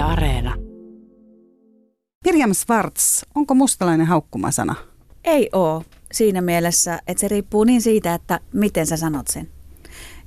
Yle Areena. Miriam Schwartz, onko mustalainen haukkumasana? Ei oo siinä mielessä, että se riippuu niin siitä, että miten sä sanot sen.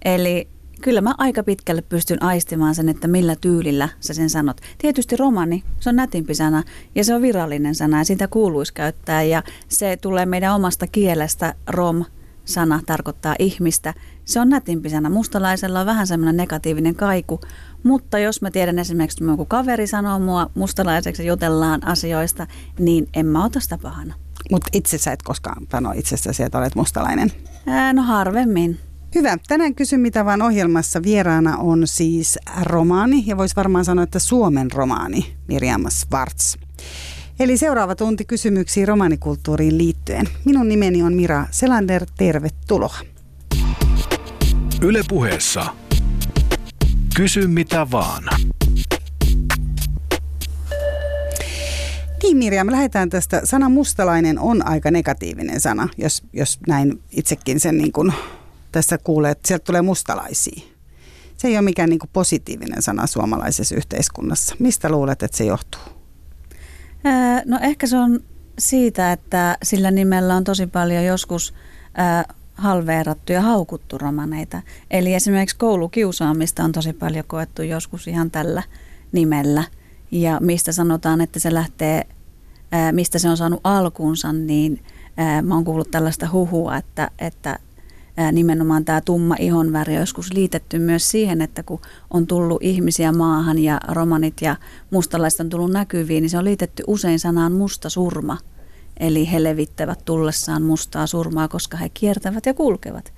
Eli kyllä mä aika pitkälle pystyn aistimaan sen, että millä tyylillä sä sen sanot. Tietysti romani, se on nätimpi sana ja se on virallinen sana ja sitä kuuluisi käyttää ja se tulee meidän omasta kielestä rom sana tarkoittaa ihmistä. Se on nätimpi sana. Mustalaisella on vähän semmoinen negatiivinen kaiku, mutta jos mä tiedän esimerkiksi, että joku kaveri sanoo mua mustalaiseksi jutellaan asioista, niin en mä ota sitä pahana. Mutta itse sä et koskaan sano itsestäsi, että olet mustalainen. Ää, no harvemmin. Hyvä. Tänään kysyn mitä vaan ohjelmassa vieraana on siis romaani ja voisi varmaan sanoa, että Suomen romaani Mirjam Schwartz. Eli seuraava tunti kysymyksiä romanikulttuuriin liittyen. Minun nimeni on Mira Selander, tervetuloa. Ylepuheessa Kysy mitä vaan. Niin Mirjam, lähdetään tästä. Sana mustalainen on aika negatiivinen sana, jos, jos näin itsekin sen niin kuin tässä kuulee, että sieltä tulee mustalaisia. Se ei ole mikään niin kuin positiivinen sana suomalaisessa yhteiskunnassa. Mistä luulet, että se johtuu? No ehkä se on siitä, että sillä nimellä on tosi paljon joskus halveerattu ja haukuttu romaneita. Eli esimerkiksi koulukiusaamista on tosi paljon koettu joskus ihan tällä nimellä. Ja mistä sanotaan, että se lähtee, mistä se on saanut alkunsa, niin mä oon kuullut tällaista huhua, että, että nimenomaan tämä tumma ihonväri on joskus liitetty myös siihen, että kun on tullut ihmisiä maahan ja romanit ja mustalaiset on tullut näkyviin, niin se on liitetty usein sanaan musta surma – Eli he levittävät tullessaan mustaa surmaa, koska he kiertävät ja kulkevat.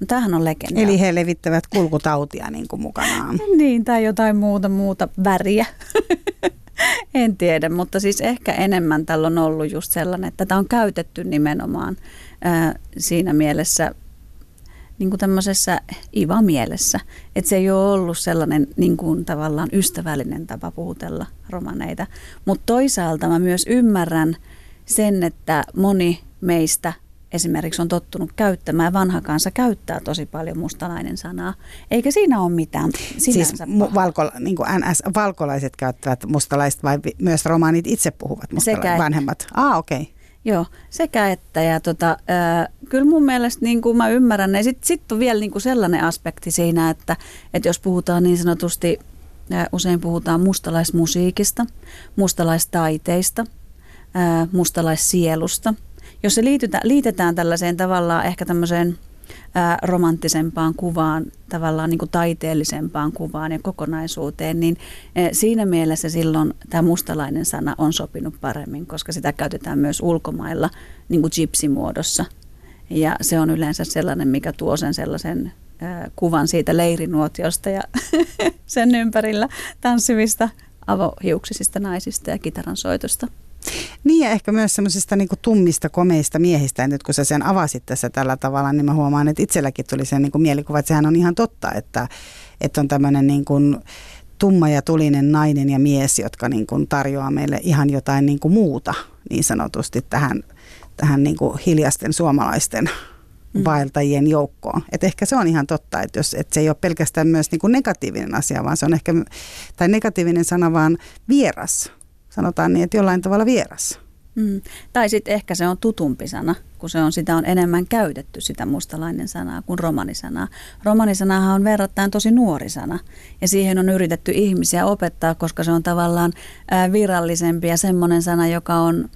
No, tämähän on legenda. Eli he levittävät kulkutautia niin kuin mukanaan. niin, tai jotain muuta muuta väriä. en tiedä, mutta siis ehkä enemmän tällä on ollut just sellainen, että tätä on käytetty nimenomaan ää, siinä mielessä niin kuin tämmöisessä IVA-mielessä. Että se ei ole ollut sellainen niin kuin tavallaan ystävällinen tapa puhutella romaneita. Mutta toisaalta mä myös ymmärrän, sen, että moni meistä esimerkiksi on tottunut käyttämään, vanha kansa käyttää tosi paljon mustalainen sanaa, eikä siinä ole mitään Siis valko, niin kuin NS, valkolaiset käyttävät mustalaiset vai myös romaanit itse puhuvat mustalaiset, sekä vanhemmat? Ah, okei. Okay. Joo, sekä että. Ja tota, äh, kyllä mun mielestä niin kuin mä ymmärrän, ja sitten sit on vielä niin kuin sellainen aspekti siinä, että, että jos puhutaan niin sanotusti, äh, usein puhutaan mustalaismusiikista, mustalaistaiteista – mustalaissielusta. Jos se liitytä, liitetään tällaiseen tavallaan ehkä tämmöiseen ää, romanttisempaan kuvaan, tavallaan niin kuin taiteellisempaan kuvaan ja kokonaisuuteen, niin ää, siinä mielessä silloin tämä mustalainen sana on sopinut paremmin, koska sitä käytetään myös ulkomailla niin kuin gypsimuodossa. Ja se on yleensä sellainen, mikä tuo sen sellaisen ää, kuvan siitä leirinuotiosta ja sen ympärillä tanssivista avohiuksisista naisista ja kitaran soitosta. Niin ja ehkä myös semmoisista niin tummista, komeista miehistä. Nyt kun sä sen avasit tässä tällä tavalla, niin mä huomaan, että itselläkin tuli se niin mielikuva, että sehän on ihan totta, että, että on tämmöinen niin kuin tumma ja tulinen nainen ja mies, jotka niin kuin tarjoaa meille ihan jotain niin kuin muuta niin sanotusti tähän, tähän niin kuin hiljaisten suomalaisten mm. vaeltajien joukkoon. Et ehkä se on ihan totta, että, jos, että se ei ole pelkästään myös niin kuin negatiivinen asia, vaan se on ehkä, tai negatiivinen sana, vaan vieras sanotaan niin, että jollain tavalla vieras. Mm. Tai sitten ehkä se on tutumpi sana, kun se on, sitä on enemmän käytetty sitä mustalainen sanaa kuin romanisanaa. Romanisanahan on verrattain tosi nuori sana ja siihen on yritetty ihmisiä opettaa, koska se on tavallaan virallisempi ja semmoinen sana, joka on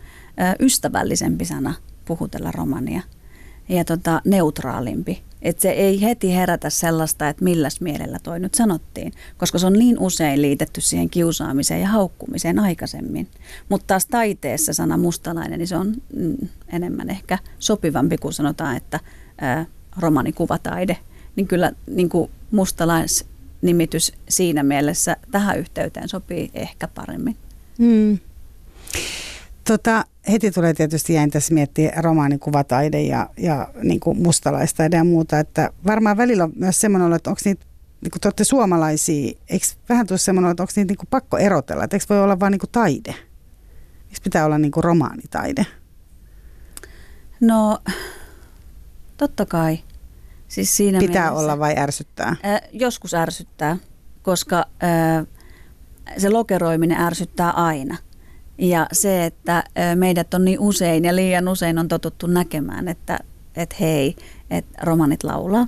ystävällisempi sana puhutella romania ja tota, neutraalimpi. Että se ei heti herätä sellaista, että milläs mielellä toi nyt sanottiin, koska se on niin usein liitetty siihen kiusaamiseen ja haukkumiseen aikaisemmin. Mutta taas taiteessa sana mustalainen, niin se on mm, enemmän ehkä sopivampi, kun sanotaan, että ää, romanikuvataide. Niin kyllä niin kuin mustalaisnimitys siinä mielessä tähän yhteyteen sopii ehkä paremmin. Mm. Tota, heti tulee tietysti jäin tässä miettiä romaanikuvataide ja, ja niin kuin mustalaistaide ja muuta, että varmaan välillä on myös semmoinen että onko niitä niin kuin te olette suomalaisia, eikö vähän tuossa semmoinen että onko niitä niin kuin pakko erotella, että eikö voi olla vain niin kuin taide? Miksi pitää olla niin kuin romaanitaide? No, totta kai. Siis siinä pitää mielessä, olla vai ärsyttää? Äh, joskus ärsyttää, koska äh, se lokeroiminen ärsyttää aina. Ja se, että meidät on niin usein ja liian usein on totuttu näkemään, että, että hei, että romanit laulaa,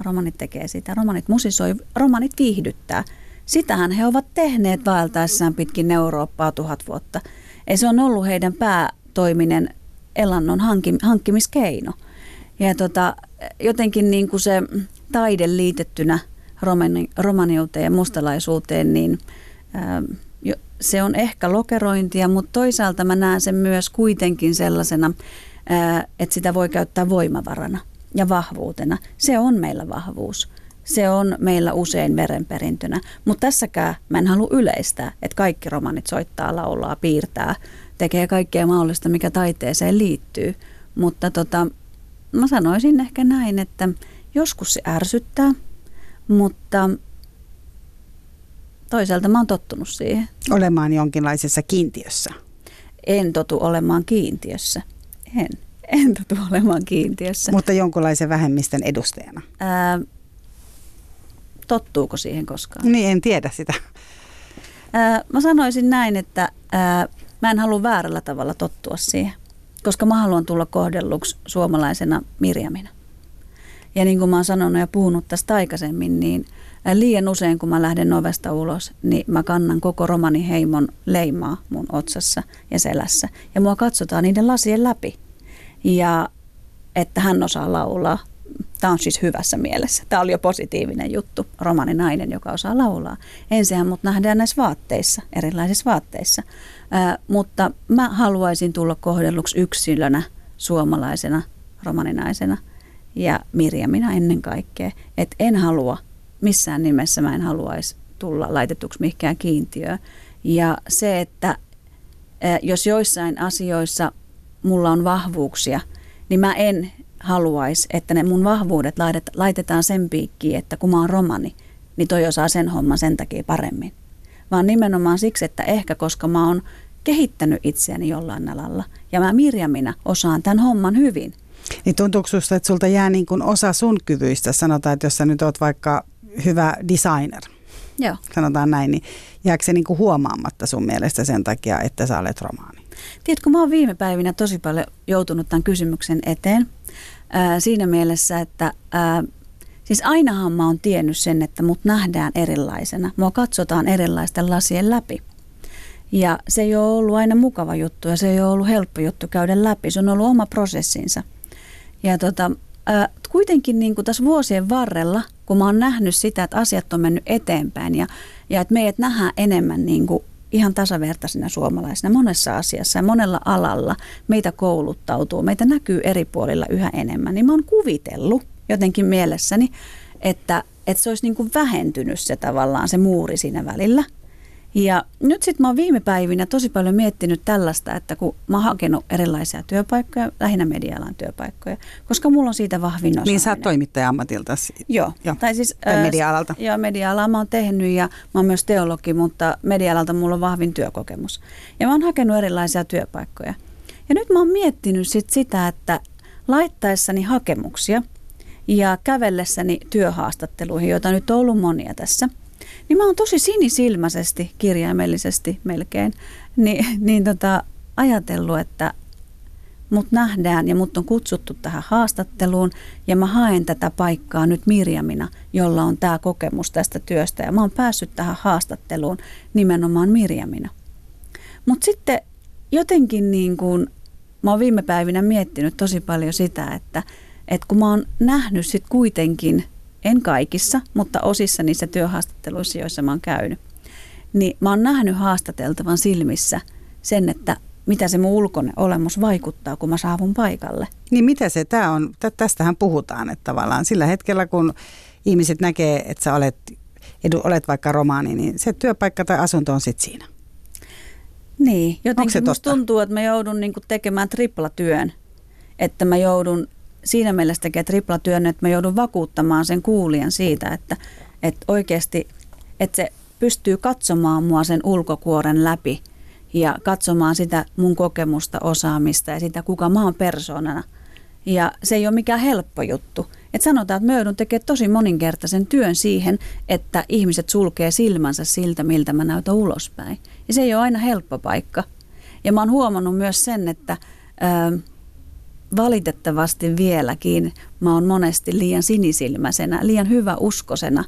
romanit tekee sitä, romanit musisoi, romanit viihdyttää. Sitähän he ovat tehneet vaeltaessaan pitkin Eurooppaa tuhat vuotta. Ei se on ollut heidän päätoiminen elannon hankkimiskeino. Ja tota, jotenkin niin kuin se taide liitettynä romani, romaniuteen ja mustalaisuuteen, niin ää, se on ehkä lokerointia, mutta toisaalta mä näen sen myös kuitenkin sellaisena, että sitä voi käyttää voimavarana ja vahvuutena. Se on meillä vahvuus. Se on meillä usein verenperintönä, mutta tässäkään mä en halua yleistää, että kaikki romanit soittaa, laulaa, piirtää, tekee kaikkea mahdollista, mikä taiteeseen liittyy. Mutta tota, mä sanoisin ehkä näin, että joskus se ärsyttää, mutta toisaalta mä oon tottunut siihen. Olemaan jonkinlaisessa kiintiössä. En totu olemaan kiintiössä. En. En totu olemaan kiintiössä. Mutta jonkunlaisen vähemmistön edustajana. Ää, tottuuko siihen koskaan? Niin, en tiedä sitä. Ää, mä sanoisin näin, että ää, mä en halua väärällä tavalla tottua siihen, koska mä haluan tulla kohdelluksi suomalaisena Mirjamina. Ja niin kuin mä oon sanonut ja puhunut tästä aikaisemmin, niin liian usein kun mä lähden ovesta ulos, niin mä kannan koko romaniheimon leimaa mun otsassa ja selässä. Ja mua katsotaan niiden lasien läpi. Ja että hän osaa laulaa. Tämä on siis hyvässä mielessä. Tämä oli jo positiivinen juttu. Romaninainen, joka osaa laulaa. Ensinhän mut nähdään näissä vaatteissa, erilaisissa vaatteissa. Ää, mutta mä haluaisin tulla kohdelluksi yksilönä, suomalaisena, romaninaisena ja Mirjamina ennen kaikkea. Että en halua, missään nimessä mä en haluaisi tulla laitetuksi mihinkään kiintiöön. Ja se, että jos joissain asioissa mulla on vahvuuksia, niin mä en haluaisi, että ne mun vahvuudet laitetaan sen piikkiin, että kun mä oon romani, niin toi osaa sen homman sen takia paremmin. Vaan nimenomaan siksi, että ehkä koska mä oon kehittänyt itseäni jollain alalla ja mä Mirjamina osaan tämän homman hyvin. Niin tuntuuko susta, että sulta jää niin kuin osa sun kyvyistä? Sanotaan, että jos sä nyt oot vaikka hyvä designer, Joo. sanotaan näin, niin jääkö se niin kuin huomaamatta sun mielestä sen takia, että sä olet romaani? Tiedätkö, mä oon viime päivinä tosi paljon joutunut tämän kysymyksen eteen ää, siinä mielessä, että ää, siis ainahan mä oon tiennyt sen, että mut nähdään erilaisena. Mua katsotaan erilaisten lasien läpi. Ja se ei ole ollut aina mukava juttu ja se ei ole ollut helppo juttu käydä läpi. Se on ollut oma prosessinsa. Ja tota, kuitenkin niin kuin tässä vuosien varrella, kun mä oon nähnyt sitä, että asiat on mennyt eteenpäin ja, ja että meidät nähdään enemmän niin kuin ihan tasavertaisina suomalaisina monessa asiassa ja monella alalla meitä kouluttautuu, meitä näkyy eri puolilla yhä enemmän, niin mä oon kuvitellut jotenkin mielessäni, että, että se olisi niin kuin vähentynyt se tavallaan se muuri siinä välillä – ja nyt sitten mä oon viime päivinä tosi paljon miettinyt tällaista, että kun mä oon hakenut erilaisia työpaikkoja, lähinnä media-alan työpaikkoja, koska mulla on siitä vahvin osaaminen. Niin sä oot toimittaja-ammatilta. Joo. joo. Tai siis tai media-alalta. Äh, joo, media-alaa mä oon tehnyt ja mä oon myös teologi, mutta media-alalta mulla on vahvin työkokemus. Ja mä oon hakenut erilaisia työpaikkoja. Ja nyt mä oon miettinyt sit sitä, että laittaessani hakemuksia ja kävellessäni työhaastatteluihin, joita nyt on ollut monia tässä – niin mä oon tosi sinisilmäisesti, kirjaimellisesti melkein, niin, niin tota, ajatellut, että mut nähdään ja mut on kutsuttu tähän haastatteluun ja mä haen tätä paikkaa nyt Mirjamina, jolla on tämä kokemus tästä työstä ja mä oon päässyt tähän haastatteluun nimenomaan Mirjamina. Mutta sitten jotenkin niin kuin, mä oon viime päivinä miettinyt tosi paljon sitä, että, että kun mä oon nähnyt sitten kuitenkin – en kaikissa, mutta osissa niissä työhaastatteluissa, joissa mä oon käynyt, niin mä oon nähnyt haastateltavan silmissä sen, että mitä se mun ulkoinen olemus vaikuttaa, kun mä saavun paikalle. Niin mitä se, tämä on, tästähän puhutaan, että tavallaan sillä hetkellä, kun ihmiset näkee, että sä olet, edu, olet vaikka romaani, niin se työpaikka tai asunto on sitten siinä. Niin, jotenkin musta tuntuu, että mä joudun niinku tekemään triplatyön, että mä joudun siinä mielessä tekee triplatyön, että mä joudun vakuuttamaan sen kuulijan siitä, että, että oikeasti että se pystyy katsomaan mua sen ulkokuoren läpi ja katsomaan sitä mun kokemusta, osaamista ja sitä, kuka mä oon persoonana. Ja se ei ole mikään helppo juttu. Et sanotaan, että mä joudun tekemään tosi moninkertaisen työn siihen, että ihmiset sulkee silmänsä siltä, miltä mä näytän ulospäin. Ja se ei ole aina helppo paikka. Ja mä oon huomannut myös sen, että ää, valitettavasti vieläkin mä oon monesti liian sinisilmäisenä, liian hyvä uskosena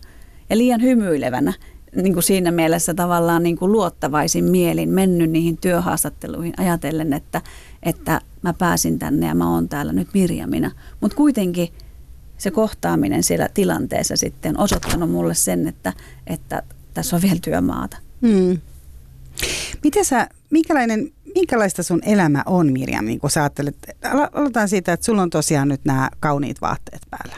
ja liian hymyilevänä niin kuin siinä mielessä tavallaan niin kuin luottavaisin mielin mennyt niihin työhaastatteluihin ajatellen, että, että mä pääsin tänne ja mä oon täällä nyt Mirjamina. Mutta kuitenkin se kohtaaminen siellä tilanteessa sitten on osoittanut mulle sen, että, että tässä on vielä työmaata. Hmm. Miten sä, minkälainen, minkälaista sun elämä on Mirjam, niin kun sä ajattelet, aloitetaan siitä, että sulla on tosiaan nyt nämä kauniit vaatteet päällä.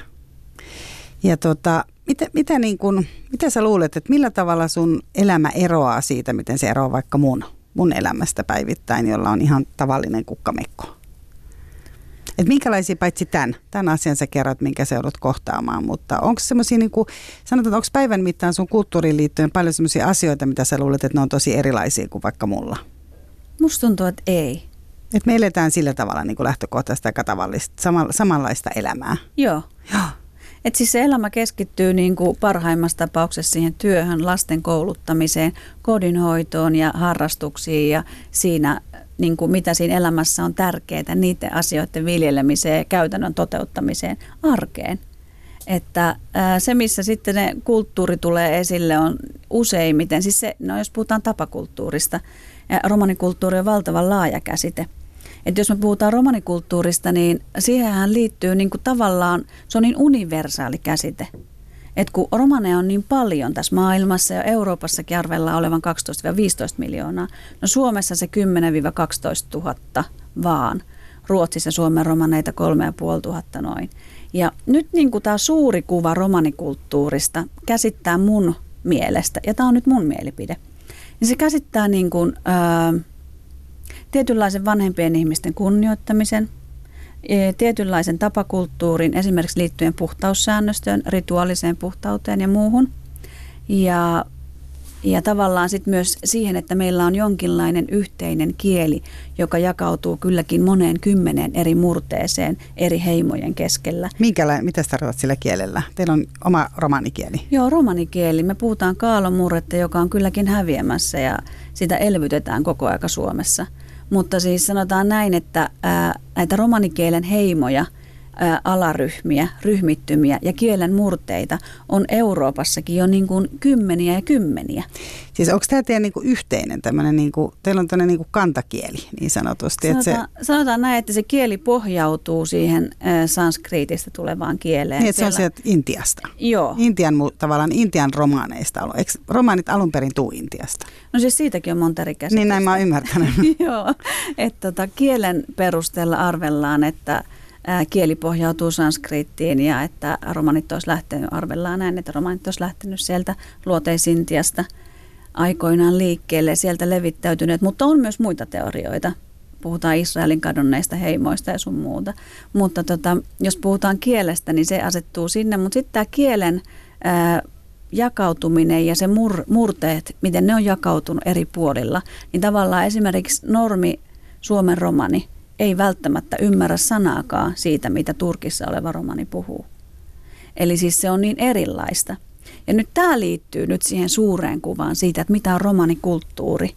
Ja tota, mitä, mitä, niin kun, mitä sä luulet, että millä tavalla sun elämä eroaa siitä, miten se eroaa vaikka mun, mun elämästä päivittäin, jolla on ihan tavallinen kukkamekko? Et minkälaisia, paitsi tämän, tämän asian sä kerrot, minkä sä joudut kohtaamaan, mutta onko semmoisia, niin sanotaan, onko päivän mittaan sun kulttuuriin liittyen paljon semmoisia asioita, mitä sä luulet, että ne on tosi erilaisia kuin vaikka mulla? Musta tuntuu, että ei. Että me eletään sillä tavalla niin kuin lähtökohtaista ja tavallista, samanlaista elämää. Joo. Joo. Et siis se elämä keskittyy niin kuin parhaimmassa tapauksessa siihen työhön, lasten kouluttamiseen, kodinhoitoon ja harrastuksiin ja siinä, niin kuin mitä siinä elämässä on tärkeää, niiden asioiden viljelemiseen ja käytännön toteuttamiseen arkeen. Että se, missä sitten ne kulttuuri tulee esille, on useimmiten, siis se, no jos puhutaan tapakulttuurista, romanikulttuuri on valtavan laaja käsite – että jos me puhutaan romanikulttuurista, niin siihenhän liittyy niin kuin tavallaan, se on niin universaali käsite. että kun romaneja on niin paljon tässä maailmassa ja Euroopassakin arvellaan olevan 12-15 miljoonaa, no Suomessa se 10-12 000 vaan. Ruotsissa Suomen romaneita 3500 noin. Ja nyt niin kuin tämä suuri kuva romanikulttuurista käsittää mun mielestä, ja tämä on nyt mun mielipide, niin se käsittää niin kuin, öö, tietynlaisen vanhempien ihmisten kunnioittamisen, e, tietynlaisen tapakulttuurin, esimerkiksi liittyen puhtaussäännöstöön, rituaaliseen puhtauteen ja muuhun. Ja, ja tavallaan sitten myös siihen, että meillä on jonkinlainen yhteinen kieli, joka jakautuu kylläkin moneen kymmeneen eri murteeseen eri heimojen keskellä. Minkälainen, mitä tarkoitat sillä kielellä? Teillä on oma romanikieli. Joo, romanikieli. Me puhutaan kaalomurretta, joka on kylläkin häviämässä ja sitä elvytetään koko aika Suomessa – mutta siis sanotaan näin, että ää, näitä romanikielen heimoja, alaryhmiä, ryhmittymiä ja kielen murteita on Euroopassakin jo niin kuin kymmeniä ja kymmeniä. Siis onko tämä teidän niin kuin yhteinen tämmöinen, niin kuin, teillä on tämmöinen niin kuin kantakieli niin sanotusti? Sanotaan, että se, sanotaan näin, että se kieli pohjautuu siihen sanskriitistä tulevaan kieleen. Niin, että se on sieltä Intiasta. Joo. Intian, tavallaan Intian romaaneista ollut. Eikö romaanit alun perin tuu Intiasta? No siis siitäkin on monta eri Niin näin mä oon ymmärtänyt. Joo, että tota, kielen perusteella arvellaan, että kieli pohjautuu sanskriittiin ja että romanit olisi lähtenyt, arvellaan näin, että romanit olisi lähtenyt sieltä luoteisintiasta – aikoinaan liikkeelle, sieltä levittäytyneet, mutta on myös muita teorioita. Puhutaan Israelin kadonneista heimoista ja sun muuta. Mutta tota, jos puhutaan kielestä, niin se asettuu sinne. Mutta sitten tämä kielen ää, jakautuminen ja se mur, murteet, miten ne on jakautunut eri puolilla, niin tavallaan esimerkiksi normi Suomen romani ei välttämättä ymmärrä sanaakaan siitä, mitä Turkissa oleva romani puhuu. Eli siis se on niin erilaista. Ja nyt tämä liittyy nyt siihen suureen kuvaan siitä, että mitä on romanikulttuuri.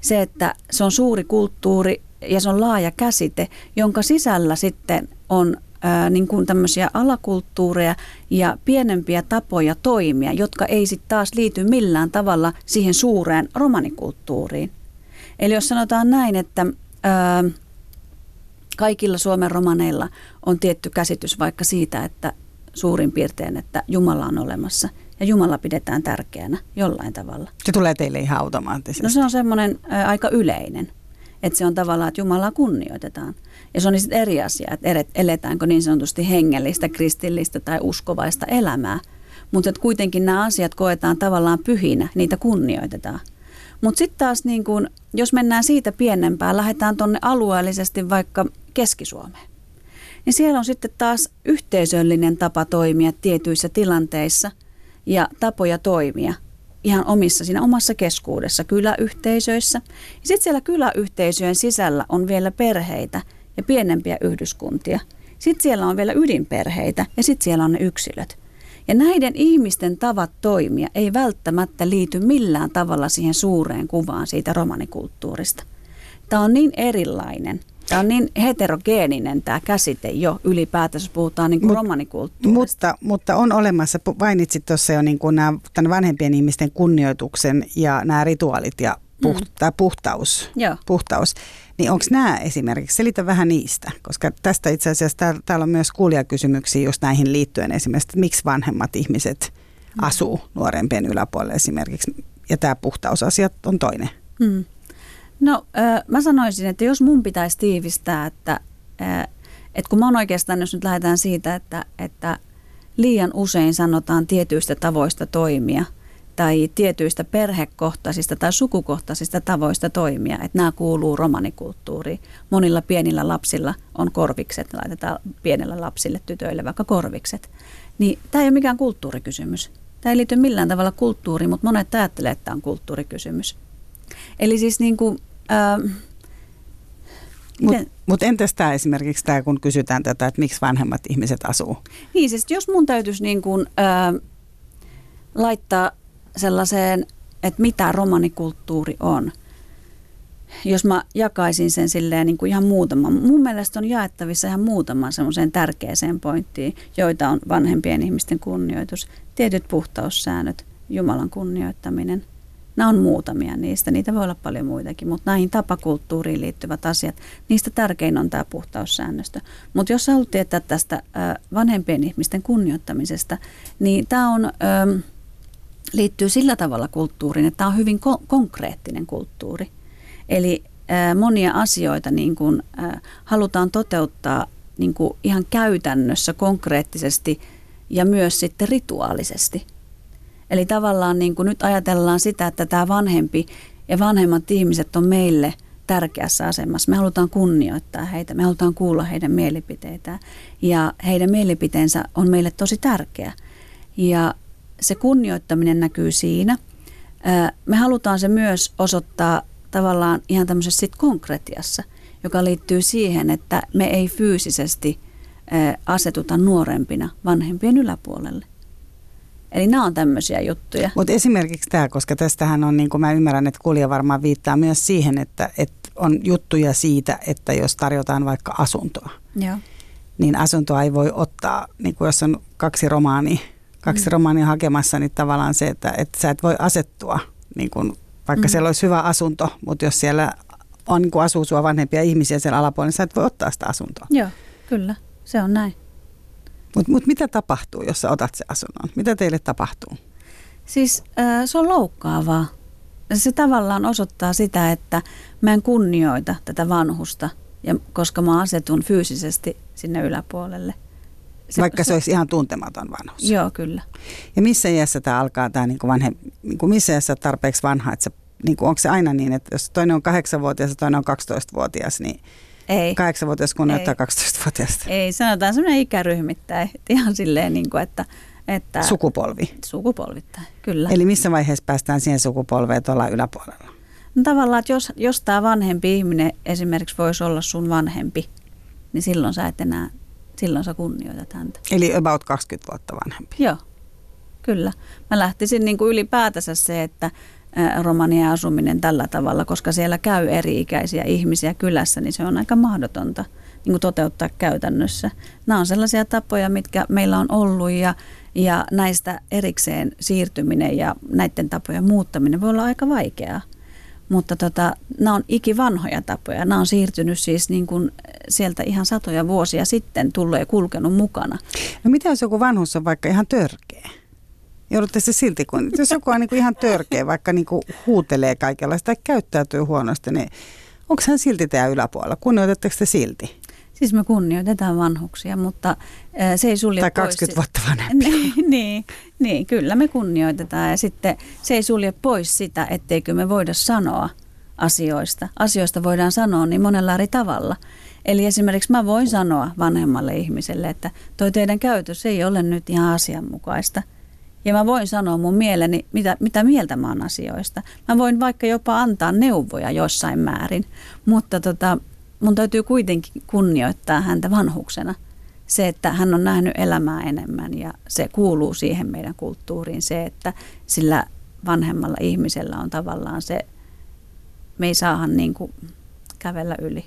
Se, että se on suuri kulttuuri ja se on laaja käsite, jonka sisällä sitten on ää, niin kuin tämmöisiä alakulttuureja ja pienempiä tapoja toimia, jotka ei sitten taas liity millään tavalla siihen suureen romanikulttuuriin. Eli jos sanotaan näin, että ää, kaikilla Suomen romaneilla on tietty käsitys vaikka siitä, että suurin piirtein, että Jumala on olemassa ja Jumala pidetään tärkeänä jollain tavalla. Se tulee teille ihan automaattisesti. No se on semmoinen ä, aika yleinen, että se on tavallaan, että Jumalaa kunnioitetaan. Ja se on sitten eri asia, että eletäänkö niin sanotusti hengellistä, kristillistä tai uskovaista elämää. Mutta kuitenkin nämä asiat koetaan tavallaan pyhinä, niitä kunnioitetaan. Mutta sitten taas niin kun, jos mennään siitä pienempään, lähdetään tuonne alueellisesti vaikka Keski-Suomeen niin siellä on sitten taas yhteisöllinen tapa toimia tietyissä tilanteissa ja tapoja toimia ihan omissa, siinä omassa keskuudessa, kyläyhteisöissä. sitten siellä kyläyhteisöjen sisällä on vielä perheitä ja pienempiä yhdyskuntia. Sitten siellä on vielä ydinperheitä ja sitten siellä on ne yksilöt. Ja näiden ihmisten tavat toimia ei välttämättä liity millään tavalla siihen suureen kuvaan siitä romanikulttuurista. Tämä on niin erilainen. Tämä on niin heterogeeninen tämä käsite jo ylipäätänsä, jos puhutaan niin kuin Mut, romanikulttuurista. Mutta, mutta on olemassa, mainitsit tuossa jo niin kuin nämä, tämän vanhempien ihmisten kunnioituksen ja nämä rituaalit ja puht, mm. puhtaus. Joo. puhtaus. Niin onko nämä esimerkiksi, selitä vähän niistä, koska tästä itse asiassa täällä, täällä on myös kuulijakysymyksiä just näihin liittyen esimerkiksi, että miksi vanhemmat ihmiset mm. asuu nuorempien yläpuolella esimerkiksi, ja tämä puhtausasiat on toinen. Mm. No mä sanoisin, että jos mun pitäisi tiivistää, että, että kun mä oon oikeastaan, jos nyt lähdetään siitä, että, että liian usein sanotaan tietyistä tavoista toimia – tai tietyistä perhekohtaisista tai sukukohtaisista tavoista toimia, että nämä kuuluu romanikulttuuriin. Monilla pienillä lapsilla on korvikset, laitetaan pienellä lapsille, tytöille vaikka korvikset. Niin tämä ei ole mikään kulttuurikysymys. Tämä ei liity millään tavalla kulttuuriin, mutta monet ajattelee, että tämä on kulttuurikysymys. Eli siis niin kuin, äh, mutta mut entäs tämä esimerkiksi tämä, kun kysytään tätä, että miksi vanhemmat ihmiset asuu? Niin, siis jos mun täytyisi niin kuin, äh, laittaa sellaiseen, että mitä romanikulttuuri on. Jos mä jakaisin sen silleen niin kuin ihan muutaman. Mun mielestä on jaettavissa ihan muutaman semmoiseen tärkeäseen pointtiin, joita on vanhempien ihmisten kunnioitus, tietyt puhtaussäännöt, Jumalan kunnioittaminen. Nämä on muutamia niistä, niitä voi olla paljon muitakin, mutta näihin tapakulttuuriin liittyvät asiat, niistä tärkein on tämä puhtaussäännöstö. Mutta jos haluat tietää tästä vanhempien ihmisten kunnioittamisesta, niin tämä on liittyy sillä tavalla kulttuuriin, että tämä on hyvin ko- konkreettinen kulttuuri. Eli ää, monia asioita niin kuin, ää, halutaan toteuttaa niin kuin ihan käytännössä konkreettisesti ja myös sitten rituaalisesti. Eli tavallaan niin kuin nyt ajatellaan sitä, että tämä vanhempi ja vanhemmat ihmiset on meille tärkeässä asemassa. Me halutaan kunnioittaa heitä, me halutaan kuulla heidän mielipiteitään ja heidän mielipiteensä on meille tosi tärkeä. Ja se kunnioittaminen näkyy siinä. Me halutaan se myös osoittaa tavallaan ihan tämmöisessä sit konkretiassa, joka liittyy siihen, että me ei fyysisesti asetuta nuorempina vanhempien yläpuolelle. Eli nämä on tämmöisiä juttuja. Mutta esimerkiksi tämä, koska tästähän on, niin kuin mä ymmärrän, että kulja varmaan viittaa myös siihen, että, että on juttuja siitä, että jos tarjotaan vaikka asuntoa, Joo. niin asuntoa ei voi ottaa, niin kuin jos on kaksi romaania, kaksi mm. romaania hakemassa, niin tavallaan se, että, että sä et voi asettua, niin kun, vaikka mm. siellä olisi hyvä asunto, mutta jos siellä on niin asuu sua vanhempia ihmisiä siellä alapuolella, niin sä et voi ottaa sitä asuntoa. Joo, kyllä, se on näin. Mutta mut mitä tapahtuu, jos sä otat se asunnon? Mitä teille tapahtuu? Siis äh, se on loukkaavaa. Se tavallaan osoittaa sitä, että mä en kunnioita tätä vanhusta, ja koska mä asetun fyysisesti sinne yläpuolelle – se, Vaikka se, olisi ihan tuntematon vanhus. Joo, kyllä. Ja missä iässä tämä alkaa, tämä niin kuin vanhe, niin kuin missä iässä tarpeeksi vanha, että se, niin kuin, onko se aina niin, että jos toinen on 8-vuotias ja toinen on 12-vuotias, niin ei. 8-vuotias kunnioittaa 12-vuotiaasta? Ei, sanotaan semmoinen ikäryhmittäin, ihan silleen, niin kuin, että, että... Sukupolvi? Sukupolvittain, kyllä. Eli missä vaiheessa päästään siihen sukupolveen, että ollaan yläpuolella? No tavallaan, että jos, jos tämä vanhempi ihminen esimerkiksi voisi olla sun vanhempi, niin silloin sä et enää silloin sä kunnioitat häntä. Eli about 20 vuotta vanhempi. Joo, kyllä. Mä lähtisin niin kuin ylipäätänsä se, että Romania asuminen tällä tavalla, koska siellä käy eri-ikäisiä ihmisiä kylässä, niin se on aika mahdotonta niin kuin toteuttaa käytännössä. Nämä on sellaisia tapoja, mitkä meillä on ollut ja, ja näistä erikseen siirtyminen ja näiden tapojen muuttaminen voi olla aika vaikeaa. Mutta tota, nämä on ikivanhoja tapoja. Nämä on siirtynyt siis niin kuin sieltä ihan satoja vuosia sitten ja kulkenut mukana. No mitä jos joku vanhus on vaikka ihan törkeä? Joudutte se silti, kun jos joku on niin kuin ihan törkeä, vaikka niin kuin huutelee kaikenlaista tai käyttäytyy huonosti, niin onko hän silti teidän yläpuolella? Kunnioitatteko te silti? Siis me kunnioitetaan vanhuksia, mutta se ei sulje Tai 20 pois vuotta vanhempia. niin, niin, niin, kyllä me kunnioitetaan ja sitten se ei sulje pois sitä, etteikö me voida sanoa asioista. Asioista voidaan sanoa niin monella eri tavalla. Eli esimerkiksi mä voin sanoa vanhemmalle ihmiselle, että toi teidän käytös ei ole nyt ihan asianmukaista. Ja mä voin sanoa mun mieleni, mitä, mitä mieltä mä oon asioista. Mä voin vaikka jopa antaa neuvoja jossain määrin, mutta tota, mun täytyy kuitenkin kunnioittaa häntä vanhuksena. se, että hän on nähnyt elämää enemmän ja se kuuluu siihen meidän kulttuuriin. Se, että sillä vanhemmalla ihmisellä on tavallaan se, me ei saahan niin kuin kävellä yli.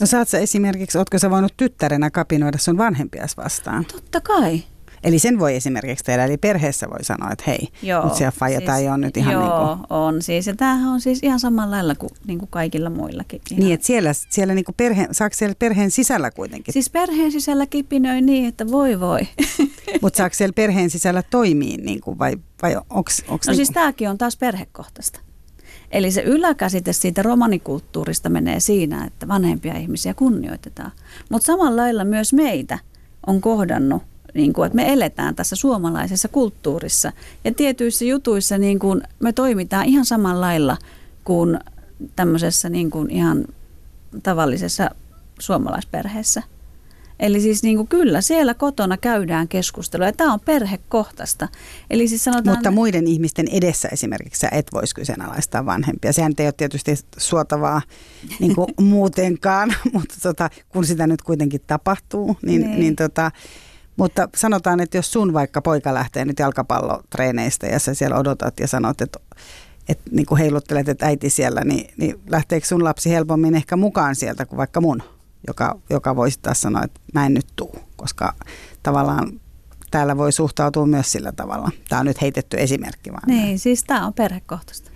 No saat sä esimerkiksi, ootko sä voinut tyttärenä kapinoida sun vanhempias vastaan? Totta kai. Eli sen voi esimerkiksi tehdä, eli perheessä voi sanoa, että hei, Joo, nyt siellä faija siis, on nyt ihan joo, niin kuin... on siis. Ja tämähän on siis ihan samalla lailla kuin, niin kuin kaikilla muillakin. Ihan. Niin, että siellä, siellä niin kuin perhe, saako siellä perheen sisällä kuitenkin? Siis perheen sisällä kipinöi niin, että voi voi. Mutta saako siellä perheen sisällä toimia niin kuin, vai, vai onks, onks No niin siis kuin... tämäkin on taas perhekohtaista. Eli se yläkäsite siitä romanikulttuurista menee siinä, että vanhempia ihmisiä kunnioitetaan. Mutta samalla lailla myös meitä on kohdannut, niin kuin, että me eletään tässä suomalaisessa kulttuurissa. Ja tietyissä jutuissa niin kuin me toimitaan ihan samalla lailla kuin tämmöisessä niin kuin ihan tavallisessa suomalaisperheessä. Eli siis niin kuin kyllä siellä kotona käydään keskustelua ja tämä on perhekohtaista. Eli siis sanotaan, Mutta muiden ihmisten edessä esimerkiksi sä et voisi kyseenalaistaa vanhempia. Sehän ei ole tietysti suotavaa niin kuin muutenkaan, mutta tota, kun sitä nyt kuitenkin tapahtuu, niin, Niin. niin tota, mutta sanotaan, että jos sun vaikka poika lähtee nyt jalkapallotreeneistä ja sä siellä odotat ja sanot, että että niin kuin heiluttelet, että äiti siellä, niin, niin lähteekö sun lapsi helpommin ehkä mukaan sieltä kuin vaikka mun, joka, joka voisi taas sanoa, että mä en nyt tuu, koska tavallaan täällä voi suhtautua myös sillä tavalla. Tämä on nyt heitetty esimerkki vaan. Niin, siis tämä on perhekohtaista.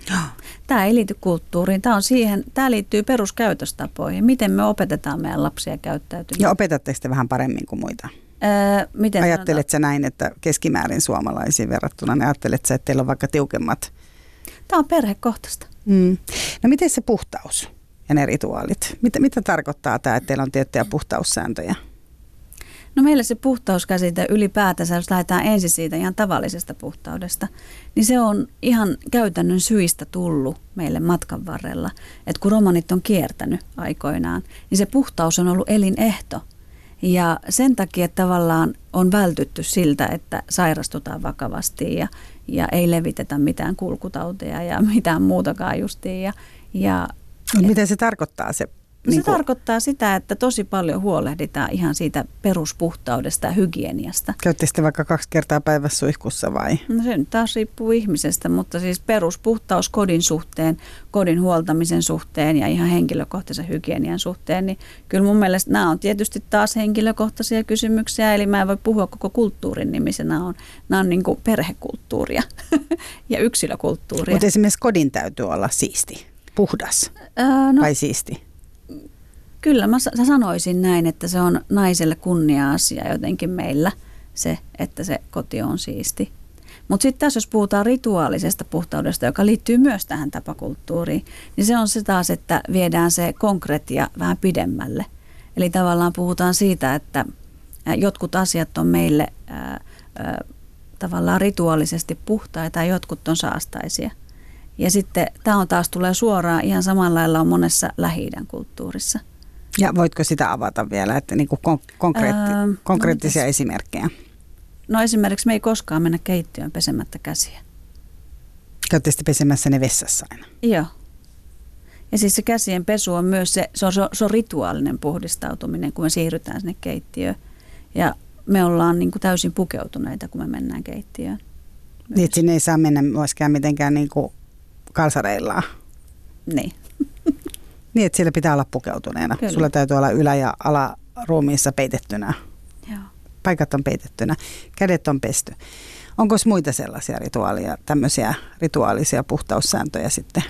Tämä ei liity kulttuuriin, tämä, on siihen, tämä liittyy peruskäytöstapoihin. Miten me opetetaan meidän lapsia käyttäytymään. Ja opetatteko te vähän paremmin kuin muita? Öö, miten Ajattelet sä näin, että keskimäärin suomalaisiin verrattuna, niin ajattelet sä, että teillä on vaikka tiukemmat? Tämä on perhekohtaista. Mm. No miten se puhtaus ja ne rituaalit? Mitä, mitä tarkoittaa tämä, että teillä on tiettyjä puhtaussääntöjä? No meillä se puhtauskäsite ylipäätänsä, jos lähdetään ensin siitä ihan tavallisesta puhtaudesta, niin se on ihan käytännön syistä tullut meille matkan varrella. Että kun romanit on kiertänyt aikoinaan, niin se puhtaus on ollut elinehto. Ja sen takia tavallaan on vältytty siltä, että sairastutaan vakavasti ja, ja ei levitetä mitään kulkutauteja ja mitään muutakaan justiin. Ja, ja Mut mitä se tarkoittaa se? No se niin kuin- tarkoittaa sitä, että tosi paljon huolehditaan ihan siitä peruspuhtaudesta ja hygieniasta. Käytte sitten vaikka kaksi kertaa päivässä suihkussa vai? No se nyt taas riippuu ihmisestä, mutta siis peruspuhtaus kodin suhteen, kodin huoltamisen suhteen ja ihan henkilökohtaisen hygienian suhteen, niin kyllä mun mielestä nämä on tietysti taas henkilökohtaisia kysymyksiä, eli mä en voi puhua koko kulttuurin nimissä, nämä on, nämä on niin kuin perhekulttuuria ja yksilökulttuuria. Mutta esimerkiksi kodin täytyy olla siisti, puhdas Öö, no, vai siisti? Kyllä mä sa- sanoisin näin, että se on naiselle kunnia-asia jotenkin meillä se, että se koti on siisti. Mutta sitten tässä jos puhutaan rituaalisesta puhtaudesta, joka liittyy myös tähän tapakulttuuriin, niin se on se taas, että viedään se konkreettia vähän pidemmälle. Eli tavallaan puhutaan siitä, että jotkut asiat on meille ää, ää, tavallaan rituaalisesti puhtaita ja jotkut on saastaisia. Ja sitten tämä on taas tulee suoraan ihan samalla lailla on monessa lähi kulttuurissa. Ja voitko sitä avata vielä, että niin kuin kon- konkreetti, no konkreettisia mitäs? esimerkkejä? No esimerkiksi me ei koskaan mennä keittiöön pesemättä käsiä. Käytte sitten pesemässä ne vessassa aina. Joo. Ja siis se käsien pesu on myös se, se on, se on, rituaalinen puhdistautuminen, kun me siirrytään sinne keittiöön. Ja me ollaan niin kuin täysin pukeutuneita, kun me mennään keittiöön. Myös. Niin, sinne ei saa mennä myöskään mitenkään niin kuin kalsareillaan. Niin. Niin, että siellä pitää olla pukeutuneena. Kyllä. Sulla täytyy olla ylä- ja alaruumiissa peitettynä. Joo. Paikat on peitettynä. Kädet on pesty. Onko muita sellaisia rituaalia, tämmöisiä rituaalisia puhtaussääntöjä sitten?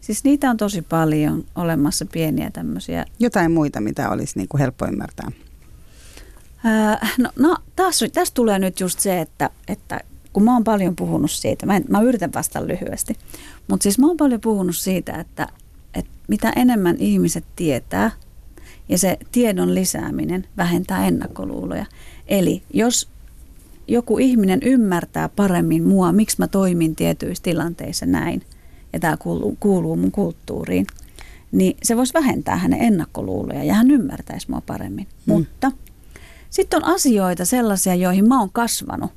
Siis niitä on tosi paljon olemassa pieniä tämmöisiä. Jotain muita, mitä olisi niin kuin helppo ymmärtää. Ää, no, no taas, tässä tulee nyt just se, että, että kun mä oon paljon puhunut siitä, mä, en, mä yritän vastata lyhyesti, mutta siis mä oon paljon puhunut siitä, että, että mitä enemmän ihmiset tietää ja se tiedon lisääminen vähentää ennakkoluuloja. Eli jos joku ihminen ymmärtää paremmin mua, miksi mä toimin tietyissä tilanteissa näin, ja tämä kuuluu, kuuluu mun kulttuuriin, niin se voisi vähentää hänen ennakkoluuloja ja hän ymmärtäisi mua paremmin. Mm. Mutta sitten on asioita sellaisia, joihin mä oon kasvanut,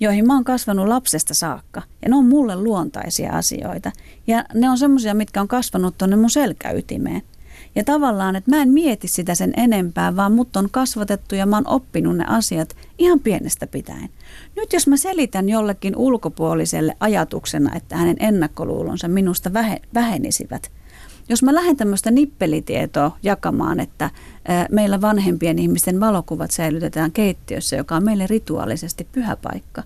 joihin mä oon kasvanut lapsesta saakka. Ja ne on mulle luontaisia asioita. Ja ne on semmoisia, mitkä on kasvanut tuonne mun selkäytimeen. Ja tavallaan, että mä en mieti sitä sen enempää, vaan mut on kasvatettu ja mä oon oppinut ne asiat ihan pienestä pitäen. Nyt jos mä selitän jollekin ulkopuoliselle ajatuksena, että hänen ennakkoluulonsa minusta vähenisivät, jos mä lähden tämmöistä nippelitietoa jakamaan, että meillä vanhempien ihmisten valokuvat säilytetään keittiössä, joka on meille rituaalisesti pyhä paikka,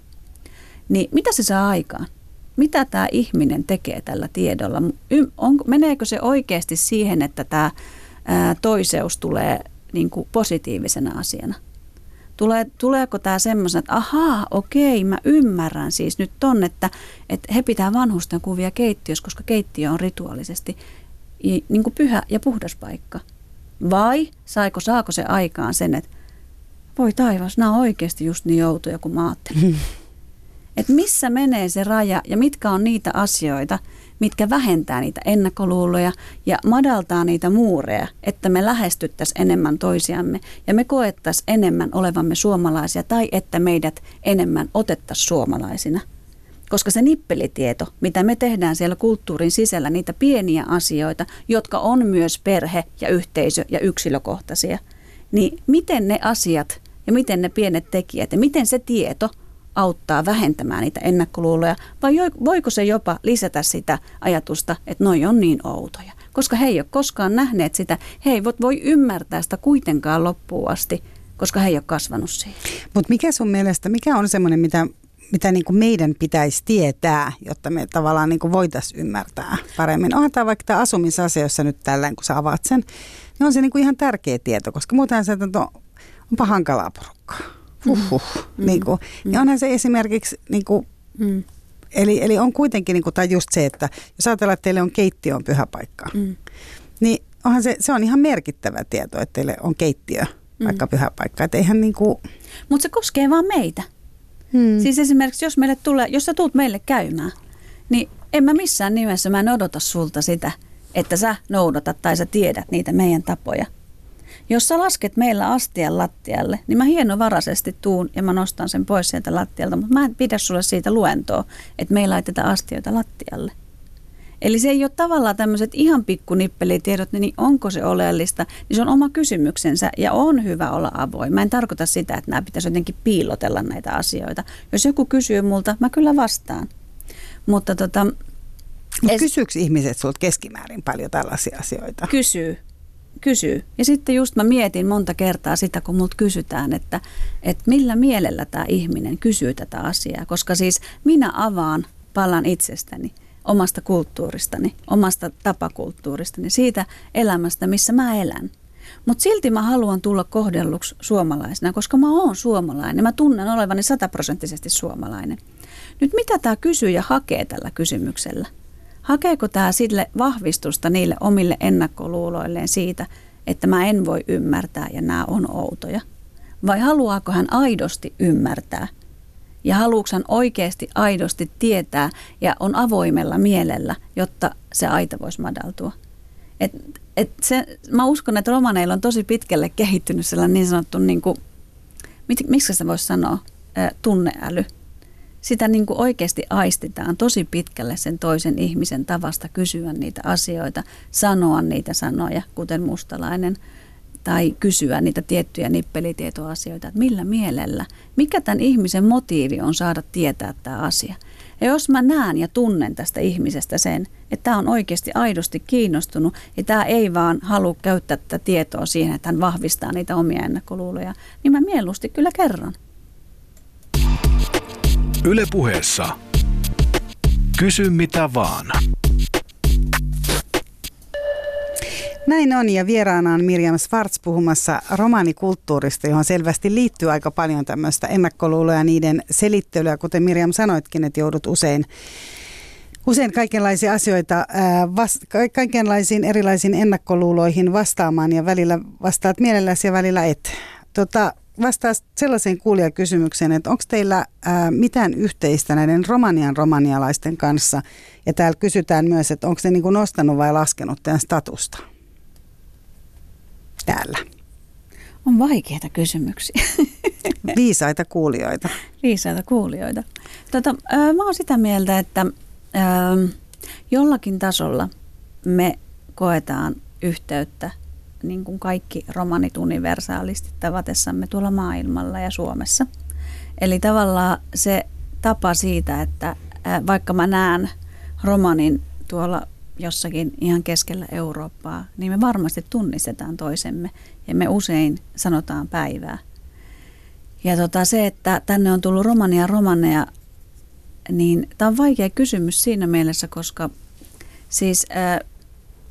niin mitä se saa aikaan? Mitä tämä ihminen tekee tällä tiedolla? On, meneekö se oikeasti siihen, että tämä toiseus tulee niin kuin positiivisena asiana? Tulee, tuleeko tämä semmoisena, että ahaa, okei, mä ymmärrän siis nyt ton, että, että he pitää vanhusten kuvia keittiössä, koska keittiö on rituaalisesti niin kuin pyhä ja puhdas paikka. Vai saiko, saako se aikaan sen, että voi taivas, nämä on oikeasti just niin joutuja kuin mä ajattelin. Että missä menee se raja ja mitkä on niitä asioita, mitkä vähentää niitä ennakkoluuloja ja madaltaa niitä muureja, että me lähestyttäisiin enemmän toisiamme ja me koettaisiin enemmän olevamme suomalaisia tai että meidät enemmän otettaisiin suomalaisina. Koska se nippelitieto, mitä me tehdään siellä kulttuurin sisällä, niitä pieniä asioita, jotka on myös perhe ja yhteisö ja yksilökohtaisia, niin miten ne asiat ja miten ne pienet tekijät ja miten se tieto auttaa vähentämään niitä ennakkoluuloja vai voiko se jopa lisätä sitä ajatusta, että noi on niin outoja. Koska he ei ole koskaan nähneet sitä, he eivät voi ymmärtää sitä kuitenkaan loppuun asti, koska he ei ole kasvanut siihen. Mutta mikä sun mielestä, mikä on semmoinen, mitä mitä niin kuin meidän pitäisi tietää, jotta me tavallaan niin kuin voitaisiin ymmärtää paremmin. Onhan tämä vaikka tämä asumisasioissa nyt tällä, kun sä avaat sen, niin on se niin kuin ihan tärkeä tieto, koska muuten se, että onpa hankalaa porukkaa. Huhhuh. Mm. Niin, kuin, mm. niin onhan se esimerkiksi, niin kuin, mm. eli, eli on kuitenkin, niin kuin, tai just se, että jos ajatellaan, että teille on keittiö on pyhä paikka, mm. niin onhan se, se on ihan merkittävä tieto, että teille on keittiö mm. vaikka pyhä paikka. Että eihän niin kuin... Mutta se koskee vaan meitä. Hmm. Siis esimerkiksi jos, meille tulee, jos sä tuut meille käymään, niin en mä missään nimessä, mä en odota sulta sitä, että sä noudatat tai sä tiedät niitä meidän tapoja. Jos sä lasket meillä astian lattialle, niin mä hienovaraisesti tuun ja mä nostan sen pois sieltä lattialta, mutta mä en pidä sulle siitä luentoa, että meillä laitetaan astioita lattialle. Eli se ei ole tavallaan tämmöiset ihan pikkunippelitiedot, niin onko se oleellista, niin se on oma kysymyksensä ja on hyvä olla avoin. Mä en tarkoita sitä, että nämä pitäisi jotenkin piilotella näitä asioita. Jos joku kysyy multa, mä kyllä vastaan. Mutta tota, Mut kysyykö ihmiset sulta keskimäärin paljon tällaisia asioita? Kysyy. Kysyy. Ja sitten just mä mietin monta kertaa sitä, kun multa kysytään, että, että millä mielellä tämä ihminen kysyy tätä asiaa. Koska siis minä avaan palan itsestäni omasta kulttuuristani, omasta tapakulttuuristani, siitä elämästä, missä mä elän. Mutta silti mä haluan tulla kohdelluksi suomalaisena, koska mä oon suomalainen. Mä tunnen olevani sataprosenttisesti suomalainen. Nyt mitä tämä kysyjä hakee tällä kysymyksellä? Hakeeko tämä sille vahvistusta niille omille ennakkoluuloilleen siitä, että mä en voi ymmärtää ja nämä on outoja? Vai haluaako hän aidosti ymmärtää – ja haluuksan oikeasti aidosti tietää ja on avoimella mielellä, jotta se aita voisi madaltua. Et, et se, mä uskon, että romaneilla on tosi pitkälle kehittynyt sellainen niin sanottu, niin kuin, miksi se voisi sanoa, tunneäly. Sitä niin kuin oikeasti aistitaan tosi pitkälle sen toisen ihmisen tavasta kysyä niitä asioita, sanoa niitä sanoja, kuten mustalainen – tai kysyä niitä tiettyjä nippelitietoasioita, että millä mielellä, mikä tämän ihmisen motiivi on saada tietää tämä asia. Ja jos mä näen ja tunnen tästä ihmisestä sen, että tämä on oikeasti aidosti kiinnostunut ja tämä ei vaan halua käyttää tätä tietoa siihen, että hän vahvistaa niitä omia ennakkoluuloja, niin mä mieluusti kyllä kerron. Ylepuheessa Kysy mitä vaan. Näin on ja vieraana on Mirjam Svarts puhumassa romaanikulttuurista, johon selvästi liittyy aika paljon tämmöistä ennakkoluuloja ja niiden selittelyä, kuten Mirjam sanoitkin, että joudut usein usein kaikenlaisia asioita, kaikenlaisiin erilaisiin ennakkoluuloihin vastaamaan ja välillä vastaat mielelläsi ja välillä et. Tota, vastaa sellaiseen kuulijakysymykseen, että onko teillä ää, mitään yhteistä näiden romanian romanialaisten kanssa? Ja täällä kysytään myös, että onko ne niin kuin nostanut vai laskenut tämän statusta? Täällä? On vaikeita kysymyksiä. Viisaita kuulijoita. Viisaita kuulijoita. Tota, mä oon sitä mieltä, että jollakin tasolla me koetaan yhteyttä niin kuin kaikki romanit universaalisti tavatessamme tuolla maailmalla ja Suomessa. Eli tavallaan se tapa siitä, että vaikka mä näen romanin tuolla jossakin ihan keskellä Eurooppaa, niin me varmasti tunnistetaan toisemme ja me usein sanotaan päivää. Ja tota, se, että tänne on tullut romania romaneja, niin tämä on vaikea kysymys siinä mielessä, koska siis ää,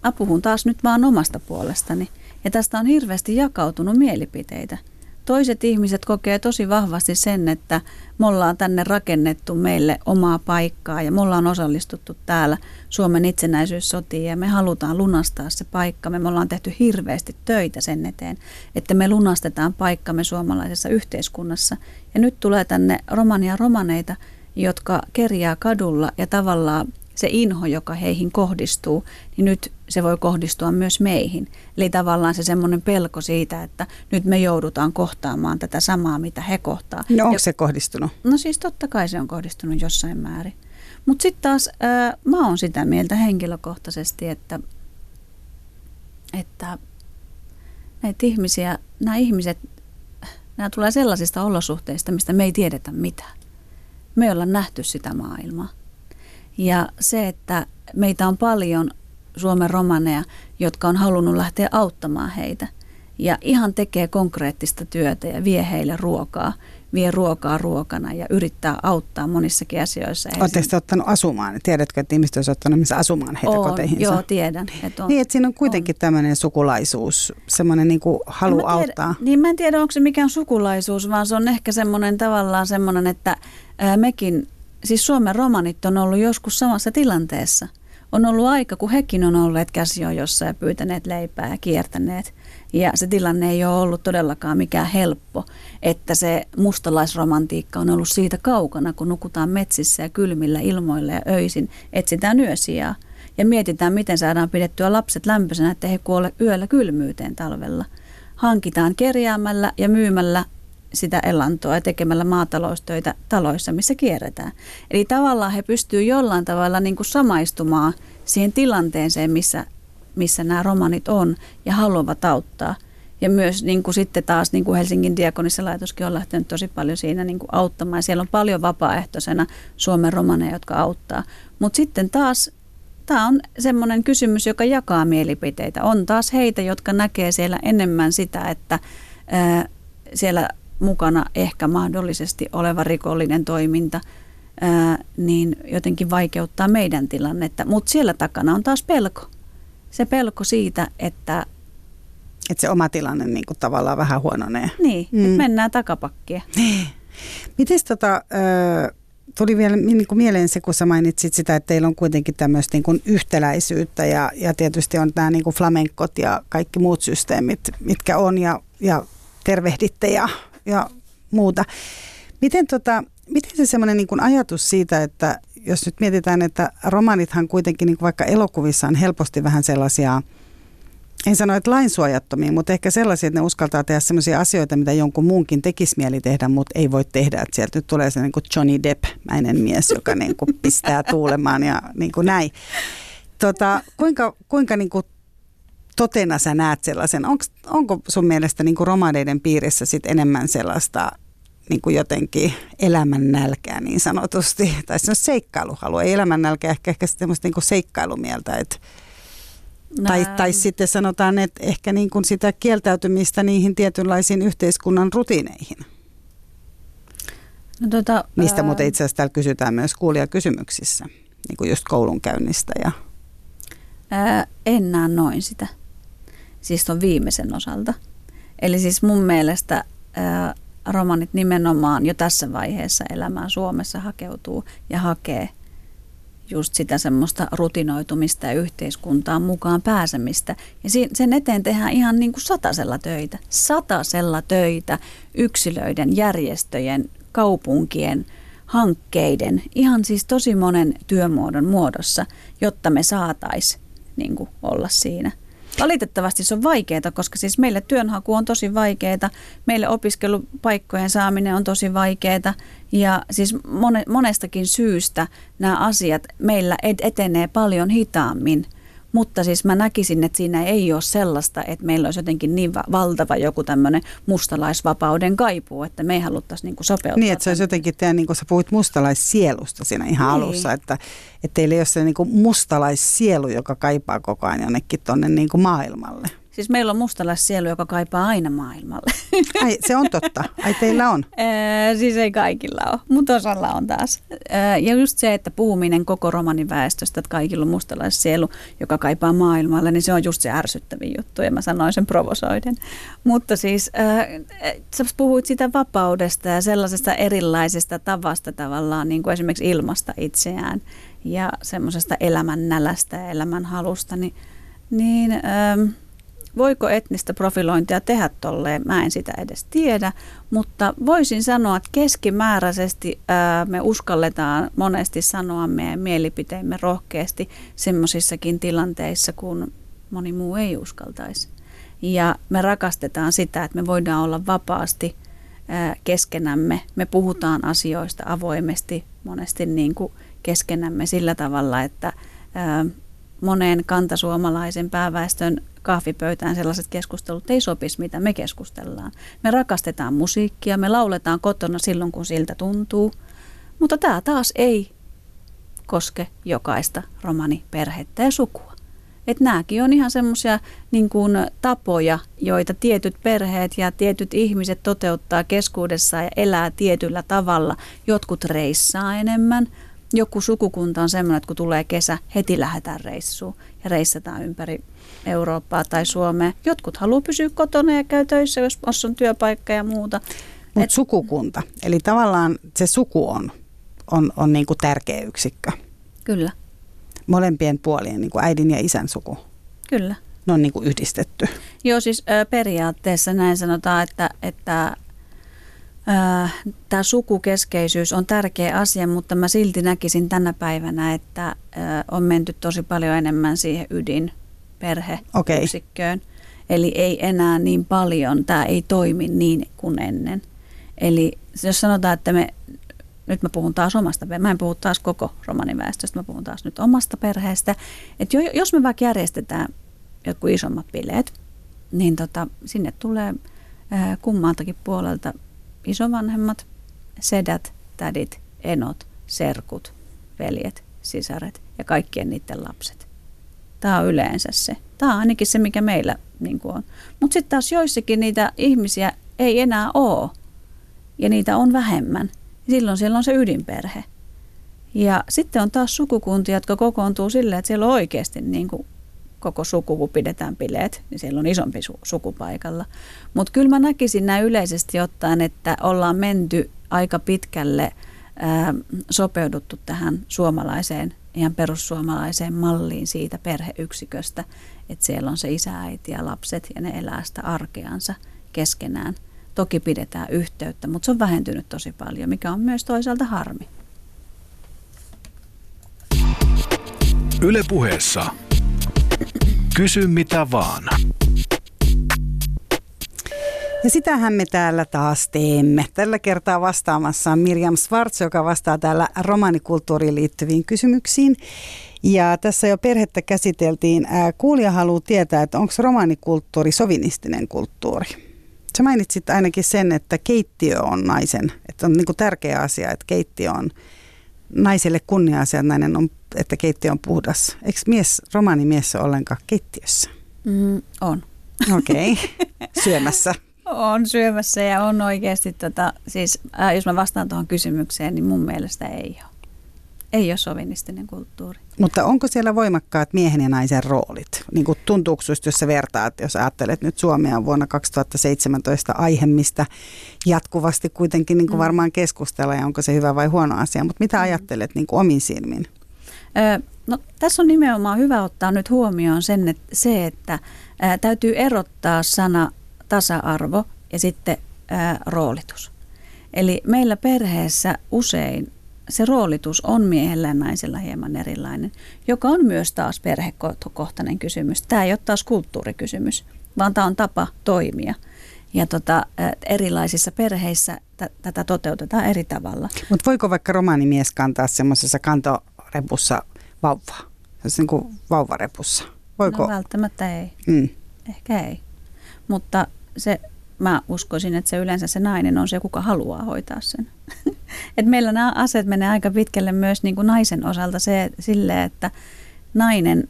apuhun taas nyt vaan omasta puolestani. Ja tästä on hirveästi jakautunut mielipiteitä – Toiset ihmiset kokee tosi vahvasti sen, että me ollaan tänne rakennettu meille omaa paikkaa ja me ollaan osallistuttu täällä Suomen itsenäisyyssotiin ja me halutaan lunastaa se paikka. Me ollaan tehty hirveästi töitä sen eteen, että me lunastetaan paikkamme suomalaisessa yhteiskunnassa. Ja nyt tulee tänne romania romaneita, jotka kerjää kadulla ja tavallaan se inho, joka heihin kohdistuu, niin nyt se voi kohdistua myös meihin. Eli tavallaan se semmoinen pelko siitä, että nyt me joudutaan kohtaamaan tätä samaa, mitä he kohtaa. No onko ja, se kohdistunut? No siis totta kai se on kohdistunut jossain määrin. Mutta sitten taas ää, mä oon sitä mieltä henkilökohtaisesti, että, että näitä ihmisiä, nämä ihmiset, nämä tulee sellaisista olosuhteista, mistä me ei tiedetä mitään. Me ei olla nähty sitä maailmaa. Ja se, että meitä on paljon Suomen romaneja, jotka on halunnut lähteä auttamaan heitä. Ja ihan tekee konkreettista työtä ja vie heille ruokaa, vie ruokaa ruokana ja yrittää auttaa monissakin asioissa. Oletteko te ottanut asumaan? Tiedätkö, että ihmiset olisivat ottanut missä asumaan heitä on, koteihinsa? Joo, tiedän. Että on, niin, että siinä on kuitenkin on. tämmöinen sukulaisuus, semmoinen niin kuin halu tiedä, auttaa. Niin mä en tiedä, onko se mikään sukulaisuus, vaan se on ehkä semmoinen tavallaan semmoinen, että mekin siis Suomen romanit on ollut joskus samassa tilanteessa. On ollut aika, kun hekin on olleet käsijojossa ja pyytäneet leipää ja kiertäneet. Ja se tilanne ei ole ollut todellakaan mikään helppo, että se mustalaisromantiikka on ollut siitä kaukana, kun nukutaan metsissä ja kylmillä ilmoilla ja öisin, etsitään yösijaa. Ja mietitään, miten saadaan pidettyä lapset lämpöisenä, että he kuole yöllä kylmyyteen talvella. Hankitaan kerjäämällä ja myymällä sitä elantoa tekemällä maataloustöitä taloissa, missä kierretään. Eli tavallaan he pystyvät jollain tavalla niin kuin samaistumaan siihen tilanteeseen, missä, missä nämä romanit on ja haluavat auttaa. Ja myös niin kuin sitten taas niin kuin Helsingin diakonissa laitoskin on lähtenyt tosi paljon siinä niin kuin auttamaan. Siellä on paljon vapaaehtoisena Suomen romaneja, jotka auttaa. Mutta sitten taas tämä on semmoinen kysymys, joka jakaa mielipiteitä. On taas heitä, jotka näkee siellä enemmän sitä, että ää, siellä mukana ehkä mahdollisesti oleva rikollinen toiminta, ää, niin jotenkin vaikeuttaa meidän tilannetta. Mutta siellä takana on taas pelko. Se pelko siitä, että... Että se oma tilanne niin kuin tavallaan vähän huononee. Niin, mm. että mennään takapakkia. Niin. Miten tota, tuli vielä niin kuin mieleen se, kun sä mainitsit sitä, että teillä on kuitenkin tämmöistä niin kuin yhtäläisyyttä ja, ja tietysti on nämä niin kuin flamenkot ja kaikki muut systeemit, mitkä on ja, ja tervehditte ja ja muuta. Miten, tota, miten se semmoinen niin ajatus siitä, että jos nyt mietitään, että romanithan kuitenkin niin vaikka elokuvissa on helposti vähän sellaisia, en sano, että lainsuojattomia, mutta ehkä sellaisia, että ne uskaltaa tehdä sellaisia asioita, mitä jonkun muunkin tekisi mieli tehdä, mutta ei voi tehdä. Että sieltä nyt tulee se niin kuin Johnny Depp-mäinen mies, joka niin kuin pistää tuulemaan ja niin kuin näin. Tota, kuinka kuinka niin kuin totena sä näet sellaisen? Onks, onko sun mielestä niin kuin romaneiden piirissä sit enemmän sellaista niin kuin jotenkin elämän nälkää niin sanotusti, tai se on seikkailuhalu, ei elämän nälkää, ehkä, ehkä semmoista niin kuin seikkailumieltä, että tai, tai sitten sanotaan, että ehkä niin kuin sitä kieltäytymistä niihin tietynlaisiin yhteiskunnan rutiineihin. No, tota, Mistä ää... muuten itse asiassa täällä kysytään myös kuulijakysymyksissä, niin kuin just koulunkäynnistä. Ja... Ää, en näe noin sitä siis tuon viimeisen osalta. Eli siis mun mielestä ää, romanit nimenomaan jo tässä vaiheessa elämää Suomessa hakeutuu ja hakee just sitä semmoista rutinoitumista ja yhteiskuntaan mukaan pääsemistä. Ja sen eteen tehdään ihan niin kuin satasella töitä. Satasella töitä yksilöiden, järjestöjen, kaupunkien, hankkeiden, ihan siis tosi monen työmuodon muodossa, jotta me saataisiin niin olla siinä. Valitettavasti se on vaikeaa, koska siis meille työnhaku on tosi vaikeaa, meille opiskelupaikkojen saaminen on tosi vaikeaa ja siis monestakin syystä nämä asiat meillä etenee paljon hitaammin Mutta siis mä näkisin, että siinä ei ole sellaista, että meillä olisi jotenkin niin valtava joku tämmöinen mustalaisvapauden kaipuu, että me ei haluttaisi niin sopeuttaa. Niin, että se olisi jotenkin, teidän, niin kuin sä puhuit mustalaissielusta siinä ihan niin. alussa, että, että teillä ei ole se niin mustalaissielu, joka kaipaa koko ajan jonnekin tuonne niin maailmalle. Siis meillä on mustalaissielu, joka kaipaa aina maailmalle. Ai, se on totta. Ai teillä on? Ee, siis ei kaikilla ole, mutta osalla on taas. Ee, ja just se, että puhuminen koko romanin väestöstä, että kaikilla on mustalaissielu, joka kaipaa maailmalle, niin se on just se ärsyttävin juttu, ja mä sanoin sen provosoiden. Mutta siis ee, sä puhuit sitä vapaudesta ja sellaisesta erilaisesta tavasta tavallaan, niin kuin esimerkiksi ilmasta itseään ja semmoisesta elämän nälästä ja elämän halusta, niin, niin ee, Voiko etnistä profilointia tehdä tolleen? Mä en sitä edes tiedä, mutta voisin sanoa, että keskimääräisesti ää, me uskalletaan monesti sanoa meidän mielipiteemme rohkeasti semmoisissakin tilanteissa, kun moni muu ei uskaltaisi. Ja me rakastetaan sitä, että me voidaan olla vapaasti keskenämme. Me puhutaan asioista avoimesti monesti niin kuin keskenämme sillä tavalla, että moneen kantasuomalaisen pääväestön kahvipöytään sellaiset keskustelut ei sopisi, mitä me keskustellaan. Me rakastetaan musiikkia, me lauletaan kotona silloin, kun siltä tuntuu, mutta tämä taas ei koske jokaista romaniperhettä ja sukua. Et nämäkin on ihan semmoisia niin tapoja, joita tietyt perheet ja tietyt ihmiset toteuttaa keskuudessa ja elää tietyllä tavalla. Jotkut reissaa enemmän, joku sukukunta on semmoinen, että kun tulee kesä, heti lähdetään reissuun ja reissataan ympäri Eurooppaa tai Suomea. Jotkut haluaa pysyä kotona ja käy töissä, jos on työpaikka ja muuta. Mutta Et... sukukunta, eli tavallaan se suku on, on, on niin kuin tärkeä yksikkö. Kyllä. Molempien puolien, niin kuin äidin ja isän suku. Kyllä. Ne on niin kuin yhdistetty. Joo, siis periaatteessa näin sanotaan, että, että Tämä sukukeskeisyys on tärkeä asia, mutta mä silti näkisin tänä päivänä, että on menty tosi paljon enemmän siihen ydin perheyksikköön. Okay. Eli ei enää niin paljon, tämä ei toimi niin kuin ennen. Eli jos sanotaan, että me, nyt mä puhun taas omasta, mä en puhu taas koko romaniväestöstä, mä puhun taas nyt omasta perheestä. Että jos me vaikka järjestetään jotkut isommat bileet, niin tota, sinne tulee kummaltakin puolelta isovanhemmat, sedät, tädit, enot, serkut, veljet, sisaret ja kaikkien niiden lapset. Tämä on yleensä se. Tämä on ainakin se, mikä meillä niin on. Mutta sitten taas joissakin niitä ihmisiä ei enää ole. Ja niitä on vähemmän. Silloin siellä on se ydinperhe. Ja sitten on taas sukukuntia, jotka kokoontuu silleen, että siellä on oikeasti niin kuin koko suku, kun pidetään bileet, niin siellä on isompi su- sukupaikalla. Mutta kyllä mä näkisin näin yleisesti ottaen, että ollaan menty aika pitkälle ää, sopeuduttu tähän suomalaiseen, ihan perussuomalaiseen malliin siitä perheyksiköstä, että siellä on se isä, äiti ja lapset ja ne elää sitä arkeansa keskenään. Toki pidetään yhteyttä, mutta se on vähentynyt tosi paljon, mikä on myös toisaalta harmi. Ylepuheessa Kysy mitä vaan. Ja sitähän me täällä taas teemme. Tällä kertaa vastaamassa on Mirjam Svarts, joka vastaa täällä romanikulttuuriin liittyviin kysymyksiin. Ja tässä jo perhettä käsiteltiin. Kuulija haluaa tietää, että onko romanikulttuuri sovinistinen kulttuuri. Sä mainitsit ainakin sen, että keittiö on naisen. Että on niin tärkeä asia, että keittiö on naiselle kunnia-asia, että nainen on että keittiö on puhdas. Eikö mies, romaanimies ole ollenkaan keittiössä? Mm, on. Okei, okay. syömässä. On syömässä ja on oikeasti, tota, siis äh, jos mä vastaan tuohon kysymykseen, niin mun mielestä ei ole. Ei ole sovinistinen kulttuuri. Mutta onko siellä voimakkaat miehen ja naisen roolit? Niin kuin tuntuuko just, jos sä vertaat, jos ajattelet nyt Suomea vuonna 2017 aihe, mistä jatkuvasti kuitenkin niin kuin mm. varmaan keskustella ja onko se hyvä vai huono asia, mutta mitä mm. ajattelet niin kuin omin silmin? No, tässä on nimenomaan hyvä ottaa nyt huomioon sen, että se, että ää, täytyy erottaa sana tasa-arvo ja sitten ää, roolitus. Eli meillä perheessä usein se roolitus on miehellä ja naisella hieman erilainen, joka on myös taas perhekohtainen kysymys. Tämä ei ole taas kulttuurikysymys, vaan tämä on tapa toimia. Ja tota, erilaisissa perheissä t- tätä toteutetaan eri tavalla. Mutta voiko vaikka romaanimies kantaa semmoisessa kantorepussa vauvaa? Se niin kuin vauvarepussa. Voiko? No välttämättä ei. Mm. Ehkä ei. Mutta se, mä uskoisin, että se yleensä se nainen on se, kuka haluaa hoitaa sen. Et meillä nämä asiat menee aika pitkälle myös niin kuin naisen osalta se, sille, että nainen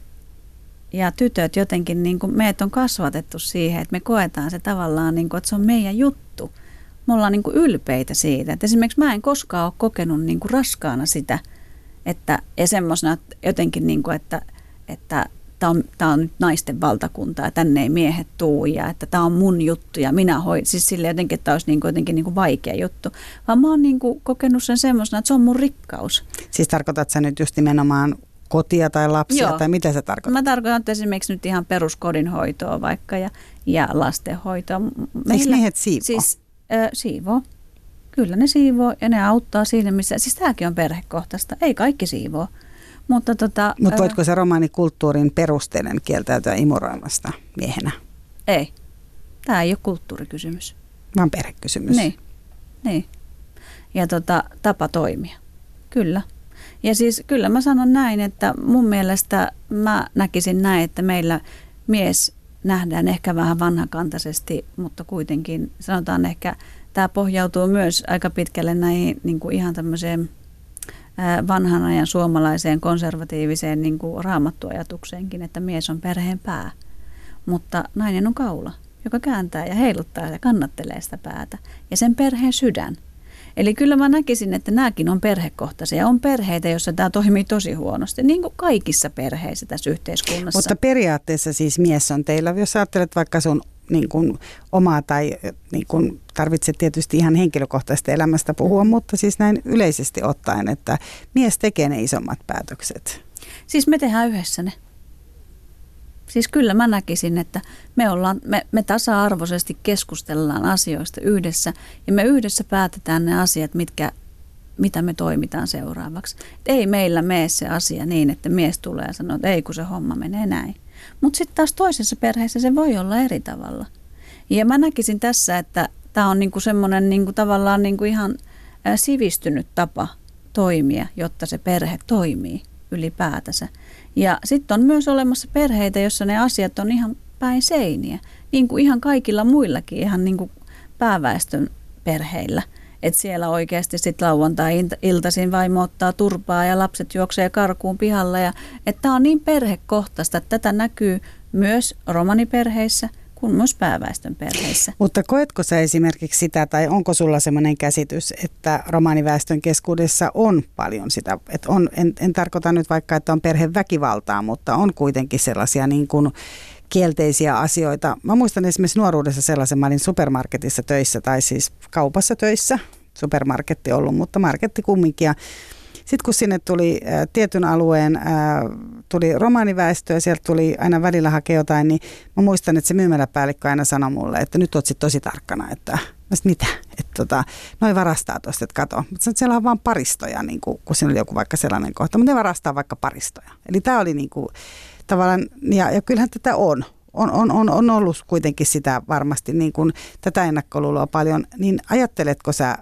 ja tytöt jotenkin, niin kuin meitä on kasvatettu siihen, että me koetaan se tavallaan, niin kuin, että se on meidän juttu. Me ollaan niin kuin ylpeitä siitä. Et esimerkiksi mä en koskaan ole kokenut niin kuin raskaana sitä, että ja semmoisena jotenkin, niin kuin, että, että tämä on, tämä on nyt naisten valtakunta ja tänne ei miehet tuu ja että tämä on mun juttu ja minä hoin. Siis sille jotenkin, että tämä olisi niin kuin jotenkin niin kuin vaikea juttu. Vaan mä oon niin kuin kokenut sen semmoisena, että se on mun rikkaus. Siis tarkoitat sä nyt just nimenomaan kotia tai lapsia Joo. tai mitä se tarkoittaa? Mä tarkoitan että esimerkiksi nyt ihan peruskodinhoitoa vaikka ja, ja lastenhoitoa. Eikö miehet siivoo? Siis äh, siivoo. Kyllä ne siivoo ja ne auttaa siinä, missä... Siis tämäkin on perhekohtaista. Ei kaikki siivoo. Mutta tota, äh, voitko se romaanikulttuurin perusteiden kieltäytyä imuroimasta miehenä, Ei. Tämä ei ole kulttuurikysymys. vaan perhekysymys? Niin. niin. Ja tota, tapa toimia. Kyllä. Ja siis kyllä mä sanon näin, että mun mielestä mä näkisin näin, että meillä mies nähdään ehkä vähän vanhakantaisesti, mutta kuitenkin sanotaan ehkä, tämä pohjautuu myös aika pitkälle näihin niin kuin ihan tämmöiseen vanhan ajan suomalaiseen konservatiiviseen niin kuin raamattuajatukseenkin, että mies on perheen pää. Mutta nainen on kaula, joka kääntää ja heiluttaa ja kannattelee sitä päätä. Ja sen perheen sydän. Eli kyllä mä näkisin, että nämäkin on perhekohtaisia. On perheitä, joissa tämä toimii tosi huonosti, niin kuin kaikissa perheissä tässä yhteiskunnassa. Mutta periaatteessa siis mies on teillä, jos ajattelet vaikka sun niin kuin omaa tai niin kuin tarvitset tietysti ihan henkilökohtaisesta elämästä puhua, mutta siis näin yleisesti ottaen, että mies tekee ne isommat päätökset. Siis me tehdään yhdessä ne. Siis kyllä mä näkisin, että me, ollaan, me, me tasa-arvoisesti keskustellaan asioista yhdessä ja me yhdessä päätetään ne asiat, mitkä, mitä me toimitaan seuraavaksi. Et ei meillä mene se asia niin, että mies tulee ja sanoo, että ei kun se homma menee näin. Mutta sitten taas toisessa perheessä se voi olla eri tavalla. Ja mä näkisin tässä, että tämä on niinku semmoinen niinku tavallaan niinku ihan sivistynyt tapa toimia, jotta se perhe toimii ylipäätänsä. Ja sitten on myös olemassa perheitä, jossa ne asiat on ihan päin seiniä, niin kuin ihan kaikilla muillakin, ihan niin kuin pääväestön perheillä. Että siellä oikeasti sitten lauantai-iltaisin vaimo ottaa turpaa ja lapset juoksee karkuun pihalla. Ja, että tämä on niin perhekohtaista, että tätä näkyy myös romaniperheissä kuin myös pääväestön perheissä. Mutta koetko sä esimerkiksi sitä, tai onko sulla sellainen käsitys, että romaaniväestön keskuudessa on paljon sitä, että on, en, en tarkoita nyt vaikka, että on perheväkivaltaa, mutta on kuitenkin sellaisia niin kuin kielteisiä asioita. Mä muistan esimerkiksi nuoruudessa sellaisen, mä olin supermarketissa töissä tai siis kaupassa töissä, supermarketti ollut, mutta marketti kumminkin. Sitten kun sinne tuli ä, tietyn alueen, ä, tuli ja sieltä tuli aina välillä hakea jotain, niin mä muistan, että se myymäläpäällikkö aina sanoi mulle, että nyt oot tosi tarkkana, että mä sit, mitä, että tota, noi varastaa tuosta, että kato. Mutta siellä on vaan paristoja, niin kuin, kun siinä oli joku vaikka sellainen kohta, mutta ne varastaa vaikka paristoja. Eli tämä oli niin kuin, tavallaan, ja, ja kyllähän tätä on. On, on, on, on ollut kuitenkin sitä varmasti niin kuin, tätä ennakkoluuloa paljon, niin ajatteletko sä,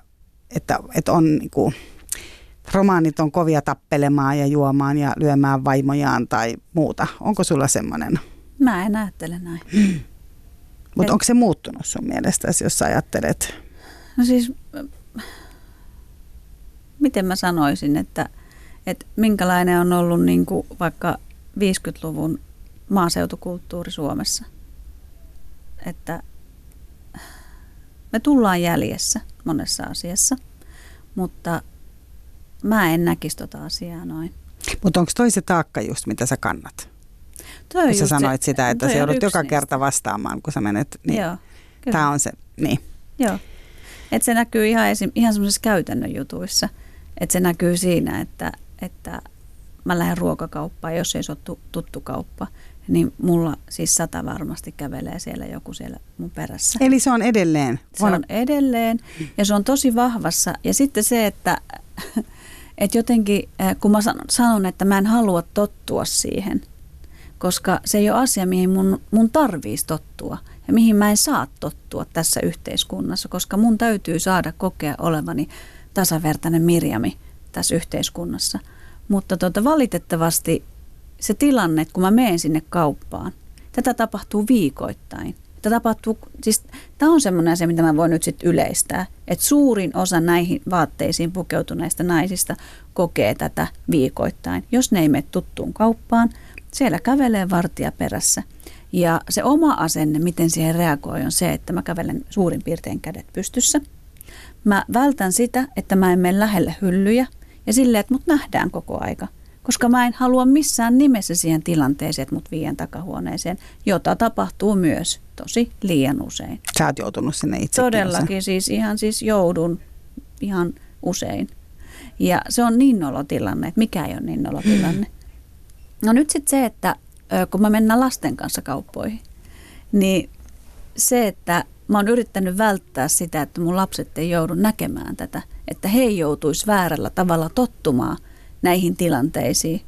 että, että on niin kuin, romaanit on kovia tappelemaan ja juomaan ja lyömään vaimojaan tai muuta. Onko sulla semmoinen? Mä en ajattele näin. Mutta onko se muuttunut sun mielestäsi, jos sä ajattelet? No siis, miten mä sanoisin, että, että minkälainen on ollut niin kuin vaikka 50-luvun maaseutukulttuuri Suomessa. Että me tullaan jäljessä monessa asiassa, mutta mä en näkisi tota asiaa noin. Mutta onko toi se taakka just, mitä sä kannat? Toi Kun sä sanoit se- sitä, että sä on joudut joka niistä. kerta vastaamaan, kun sä menet. Niin Joo, kyllä. Tämä on se, niin. Joo. Et se näkyy ihan, esim, ihan semmoisissa käytännön jutuissa. Että se näkyy siinä, että, että mä lähden ruokakauppaan, jos ei se ole tu- tuttu kauppa, niin mulla siis sata varmasti kävelee siellä joku siellä mun perässä. Eli se on edelleen. Se on edelleen ja se on tosi vahvassa. Ja sitten se, että, että jotenkin äh, kun mä sanon, että mä en halua tottua siihen, koska se ei ole asia, mihin mun, mun tarvitsisi tottua ja mihin mä en saa tottua tässä yhteiskunnassa, koska mun täytyy saada kokea olevani tasavertainen Mirjami tässä yhteiskunnassa. Mutta tota, valitettavasti se tilanne, että kun mä menen sinne kauppaan, tätä tapahtuu viikoittain. Tätä tapahtuu, siis tämä on semmoinen asia, mitä mä voin nyt sitten yleistää, että suurin osa näihin vaatteisiin pukeutuneista naisista kokee tätä viikoittain. Jos ne ei mene tuttuun kauppaan, siellä kävelee vartija perässä. Ja se oma asenne, miten siihen reagoi, on se, että mä kävelen suurin piirtein kädet pystyssä. Mä vältän sitä, että mä en mene lähelle hyllyjä ja silleen, että mut nähdään koko aika – koska mä en halua missään nimessä siihen tilanteeseen, että mut viien takahuoneeseen, jota tapahtuu myös tosi liian usein. Sä oot joutunut sinne itse. Todellakin siis ihan siis joudun ihan usein. Ja se on niin nolotilanne, että mikä ei ole niin nolotilanne. No nyt sitten se, että kun mä mennään lasten kanssa kauppoihin, niin se, että mä oon yrittänyt välttää sitä, että mun lapset ei joudu näkemään tätä, että he joutuisi väärällä tavalla tottumaan – näihin tilanteisiin,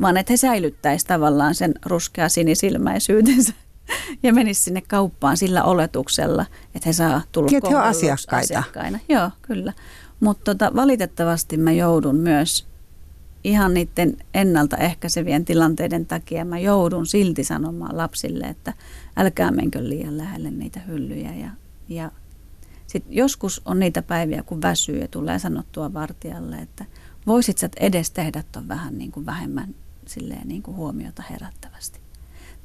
vaan että he säilyttäisivät tavallaan sen ruskea sinisilmäisyytensä ja menisivät sinne kauppaan sillä oletuksella, että he saa tulla Että he asiakkaita. asiakkaina. Joo, kyllä. Mutta tota, valitettavasti mä joudun myös ihan niiden ennaltaehkäisevien tilanteiden takia mä joudun silti sanomaan lapsille, että älkää menkö liian lähelle niitä hyllyjä. Ja, ja sit joskus on niitä päiviä, kun väsyy ja tulee sanottua vartijalle, että – voisit sä edes tehdä ton vähän niin kuin vähemmän silleen niin kuin huomiota herättävästi.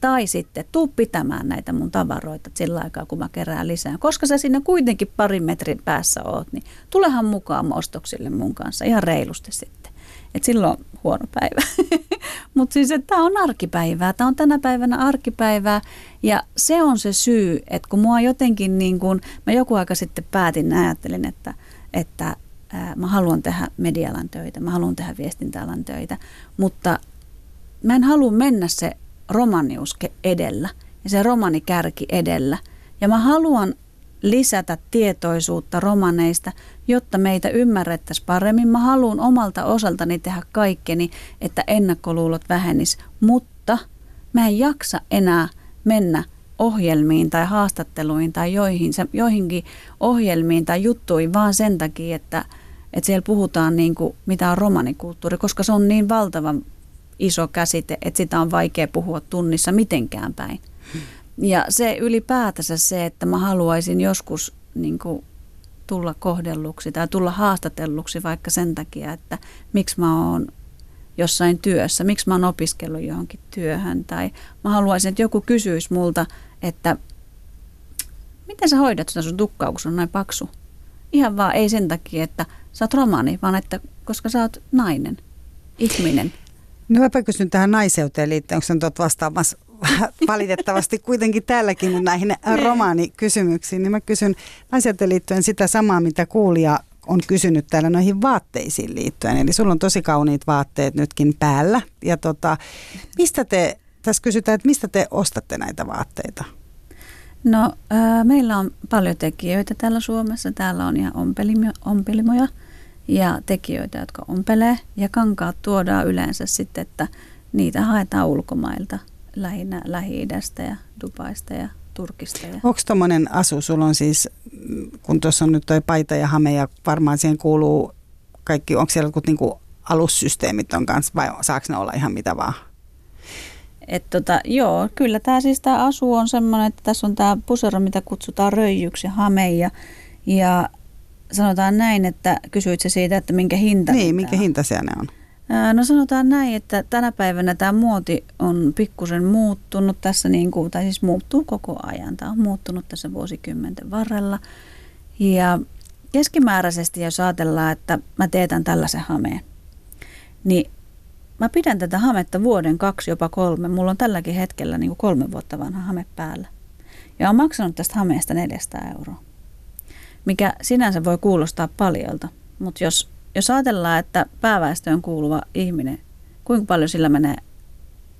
Tai sitten tuu pitämään näitä mun tavaroita sillä aikaa, kun mä kerään lisää. Koska sä sinne kuitenkin parin metrin päässä oot, niin tulehan mukaan ostoksille mun kanssa ihan reilusti sitten. Et silloin on huono päivä. Mutta siis, että tämä on arkipäivää. Tämä on tänä päivänä arkipäivää. Ja se on se syy, että kun mua jotenkin niin kuin, mä joku aika sitten päätin, ajattelin, että, että mä haluan tehdä medialan töitä, mä haluan tehdä viestintäalan töitä, mutta mä en halua mennä se romanius edellä ja se romanikärki edellä. Ja mä haluan lisätä tietoisuutta romaneista, jotta meitä ymmärrettäisiin paremmin. Mä haluan omalta osaltani tehdä kaikkeni, että ennakkoluulot vähenis, mutta mä en jaksa enää mennä ohjelmiin tai haastatteluihin tai joihin, joihinkin ohjelmiin tai juttuihin vaan sen takia, että, että siellä puhutaan niin kuin, mitä on romanikulttuuri, koska se on niin valtavan iso käsite, että sitä on vaikea puhua tunnissa mitenkään päin. Ja se ylipäätänsä se, että mä haluaisin joskus niin kuin, tulla kohdelluksi tai tulla haastatelluksi vaikka sen takia, että miksi mä oon jossain työssä, miksi mä oon opiskellut johonkin työhön tai mä haluaisin, että joku kysyisi multa, että miten sä hoidat sitä sun tukkaa, kun on näin paksu? Ihan vaan ei sen takia, että sä oot romani, vaan että koska sä oot nainen, ihminen. No mäpä kysyn tähän naiseuteen liittyen, onko sä vastaamassa valitettavasti kuitenkin täälläkin näihin niin. romaanikysymyksiin, niin mä kysyn naiseuteen liittyen sitä samaa, mitä kuulija on kysynyt täällä noihin vaatteisiin liittyen. Eli sulla on tosi kauniit vaatteet nytkin päällä. Ja tota, mistä te, tässä kysytään, että mistä te ostatte näitä vaatteita? No ää, meillä on paljon tekijöitä täällä Suomessa. Täällä on ihan ompelimo, ompelimoja ja tekijöitä, jotka ompelee. Ja kankaat tuodaan yleensä sitten, että niitä haetaan ulkomailta, lähinnä Lähi-idästä ja Dubaista ja Turkista. Ja... Onko tuommoinen asu, sulla on siis, kun tuossa on nyt toi paita ja hame ja varmaan siihen kuuluu kaikki, onko siellä jotkut niinku alussysteemit on kanssa vai saako ne olla ihan mitä vaan? Et tota, joo, kyllä tämä siis tämä asu on semmoinen, että tässä on tämä pusero, mitä kutsutaan röijyksi ja hame ja, ja sanotaan näin, että kysyit se siitä, että minkä hinta Niin, minkä hinta se ne on? No sanotaan näin, että tänä päivänä tämä muoti on pikkusen muuttunut tässä, niin kuin, tai siis muuttuu koko ajan. Tämä on muuttunut tässä vuosikymmenten varrella. Ja keskimääräisesti, jos ajatellaan, että mä teetän tällaisen hameen, niin mä pidän tätä hametta vuoden, kaksi, jopa kolme. Mulla on tälläkin hetkellä niin kuin kolme vuotta vanha hame päällä. Ja on maksanut tästä hameesta 400 euroa, mikä sinänsä voi kuulostaa paljolta. Mutta jos, jos ajatellaan, että pääväestöön kuuluva ihminen, kuinka paljon sillä menee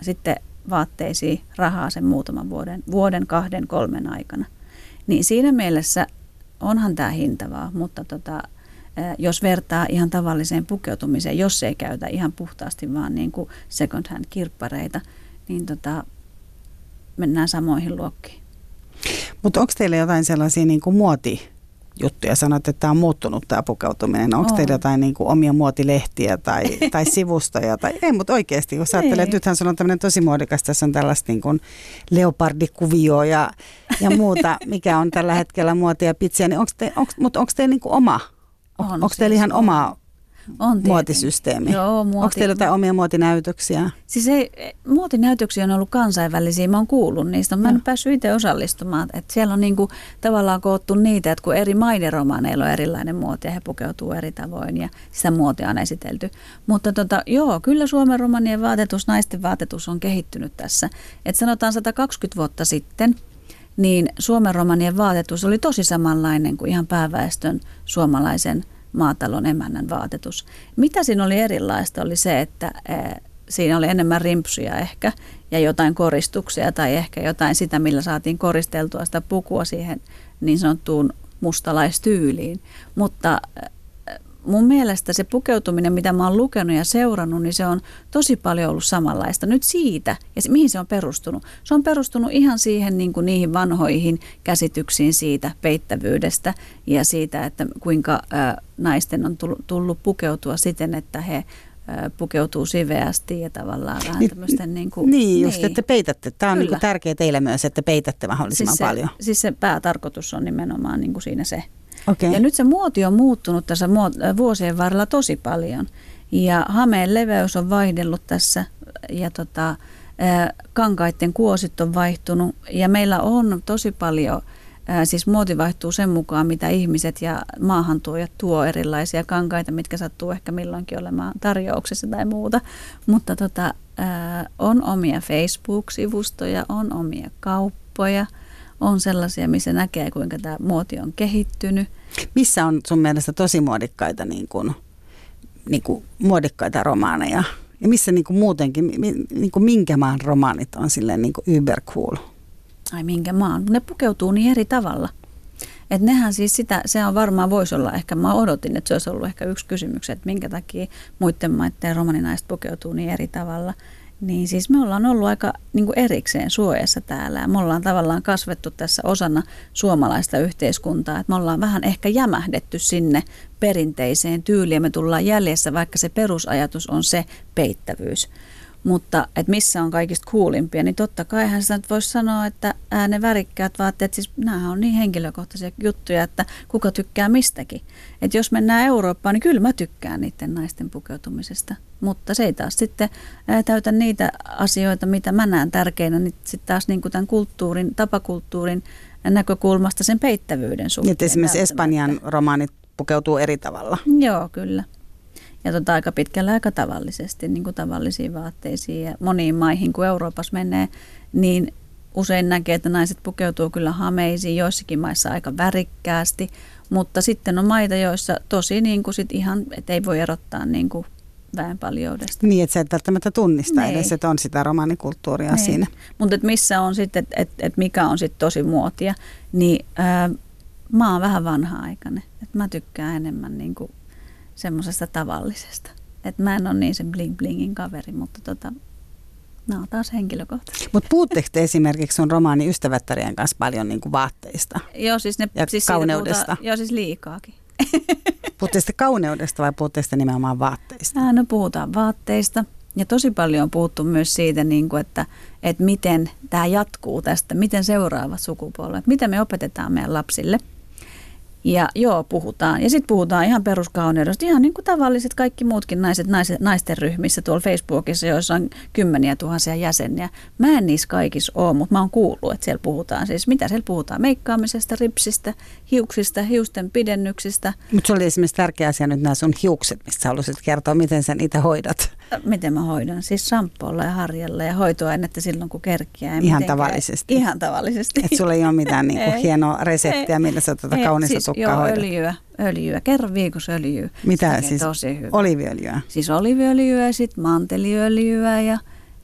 sitten vaatteisiin rahaa sen muutaman vuoden, vuoden, kahden, kolmen aikana, niin siinä mielessä onhan tämä hintavaa, mutta tota, jos vertaa ihan tavalliseen pukeutumiseen, jos ei käytä ihan puhtaasti vaan niin kuin second hand kirppareita, niin tota, mennään samoihin luokkiin. Mutta onko teillä jotain sellaisia niin kuin muoti juttuja. Sanoit, että tämä on muuttunut tämä pukeutuminen. Onko On. teillä jotain niin kuin omia muotilehtiä tai, tai sivustoja? Tai, ei, mutta oikeasti, kun sä ajattelet, että nythän se on tämmöinen tosi muodikas, tässä on tällaista niin kuin leopardikuvioa ja, ja muuta, mikä on tällä hetkellä muotia pitsiä. Niin onko te, onko, mutta onko teillä niin kuin oma, on, On onko teillä siis, ihan on. oma On muotisysteemi? Joo, muoti. Onko teillä jotain omia muotinäytöksiä? Siis ei, muotinäytöksiä on ollut kansainvälisiä, mä oon kuullut niistä, mä en ole päässyt itse osallistumaan. Et siellä on niinku tavallaan koottu niitä, että kun eri maiden romaaneilla on erilainen muoti ja he pukeutuu eri tavoin ja sitä muotia on esitelty. Mutta tota, joo, kyllä Suomen romanien vaatetus, naisten vaatetus on kehittynyt tässä. Et sanotaan 120 vuotta sitten, niin Suomen romanien vaatetus oli tosi samanlainen kuin ihan pääväestön suomalaisen maatalon emännän vaatetus. Mitä siinä oli erilaista oli se, että eh, siinä oli enemmän rimpsuja ehkä ja jotain koristuksia tai ehkä jotain sitä, millä saatiin koristeltua sitä pukua siihen niin sanottuun mustalaistyyliin. Mutta eh, mun mielestä se pukeutuminen, mitä mä oon lukenut ja seurannut, niin se on tosi paljon ollut samanlaista. Nyt siitä, ja se, mihin se on perustunut? Se on perustunut ihan siihen niin kuin niihin vanhoihin käsityksiin siitä peittävyydestä ja siitä, että kuinka ä, naisten on tullut, pukeutua siten, että he pukeutuu siveästi ja tavallaan vähän Niin- tämmöisten niin kuin, Niin, just, että peitätte. Tämä on Kyllä. niin tärkeää teille myös, että peitätte mahdollisimman siis se, paljon. Siis se päätarkoitus on nimenomaan niin kuin siinä se. Okei. Ja nyt se muoti on muuttunut tässä äh, vuosien varrella tosi paljon. Ja hameen leveys on vaihdellut tässä ja tota, äh, kankaiden kuosit on vaihtunut. Ja meillä on tosi paljon, äh, siis muoti vaihtuu sen mukaan, mitä ihmiset ja maahantuojat tuo erilaisia kankaita, mitkä sattuu ehkä milloinkin olemaan tarjouksessa tai muuta. Mutta tota, on omia Facebook-sivustoja, on omia kauppoja, on sellaisia, missä näkee, kuinka tämä muoti on kehittynyt. Missä on sun mielestä tosi muodikkaita, niin kuin, niin kuin muodikkaita romaaneja? Ja missä niin kuin muutenkin, niin kuin minkä maan romaanit on silleen niin kuin uber cool? Ai minkä maan. Ne pukeutuu niin eri tavalla. Et nehän siis sitä, se on varmaan voisi olla, ehkä mä odotin, että se olisi ollut ehkä yksi kysymys, että minkä takia muiden maiden romaninaiset pukeutuu niin eri tavalla. Niin siis me ollaan ollut aika niin kuin erikseen suojassa täällä ja me ollaan tavallaan kasvettu tässä osana suomalaista yhteiskuntaa. Että me ollaan vähän ehkä jämähdetty sinne perinteiseen tyyliin ja me tullaan jäljessä, vaikka se perusajatus on se peittävyys. Mutta että missä on kaikista kuulimpia, niin totta kai hän sitä nyt voisi sanoa, että ää, ne värikkäät vaatteet, siis nämä on niin henkilökohtaisia juttuja, että kuka tykkää mistäkin. Että jos mennään Eurooppaan, niin kyllä mä tykkään niiden naisten pukeutumisesta. Mutta se ei taas sitten ää, täytä niitä asioita, mitä mä näen tärkeinä, niin sitten taas niin kuin tämän kulttuurin, tapakulttuurin näkökulmasta sen peittävyyden Niin, suhteen. että esimerkiksi välttämättä. Espanjan romaanit pukeutuu eri tavalla. Joo, kyllä. Ja tota, aika pitkällä aika tavallisesti, niin kuin tavallisiin vaatteisiin ja moniin maihin, kun Euroopassa menee, niin usein näkee, että naiset pukeutuu kyllä hameisiin, joissakin maissa aika värikkäästi, mutta sitten on maita, joissa tosi niin kuin sit ihan, että ei voi erottaa niin kuin väenpaljoudesta. Niin, että sä et välttämättä tunnista Niin. edes, että on sitä romaanikulttuuria Niin. siinä. Mutta et missä on sitten, että et, et mikä on sitten tosi muotia, niin ää, mä oon vähän vanha-aikainen. Et mä tykkään enemmän niinku semmoisesta tavallisesta. Et mä en ole niin sen bling blingin kaveri, mutta tota, nämä on taas henkilökohtaisia. Mutta puhutteko te esimerkiksi sun romaani ystävättärien kanssa paljon niin kuin vaatteista? Joo, siis, ne, Ja siis kauneudesta. puhutaan- Joo, siis liikaakin. Puhutte sitten kauneudesta vai puhutte sitten nimenomaan vaatteista? Ää, No puhutaan vaatteista ja tosi paljon on puhuttu myös siitä, niin kuin, että, että miten tämä jatkuu tästä, miten seuraavat sukupolvet, mitä me opetetaan meidän lapsille. Ja joo, puhutaan. Ja sitten puhutaan ihan peruskauneudesta, ihan niin kuin tavalliset kaikki muutkin naiset, naiset naisten ryhmissä tuolla Facebookissa, joissa on kymmeniä tuhansia jäseniä. Mä en niissä kaikissa ole, mutta mä oon kuullut, että siellä puhutaan siis, mitä siellä puhutaan, meikkaamisesta, ripsistä, hiuksista, hiusten pidennyksistä, Mutta se oli esimerkiksi tärkeä asia nyt nämä sun hiukset, mistä sä haluaisit kertoa, miten sä niitä hoidat. Miten mä hoidan? Siis sampoolla ja harjalla ja hoitoainetta silloin, kun kerkiää. Ja Ihan mitenkään- tavallisesti. Ihan tavallisesti. Että sulla ei ole mitään niinku Ei. hienoa reseptiä, Ei. millä sä tuota kaunista siis, tukkaa joo, hoidat. öljyä, öljyä. Kerran viikossa öljyä. Mitä Se siis? Tosi hyvä. Oliviöljyä. Siis oliviöljyä, sitten manteliöljyä ja,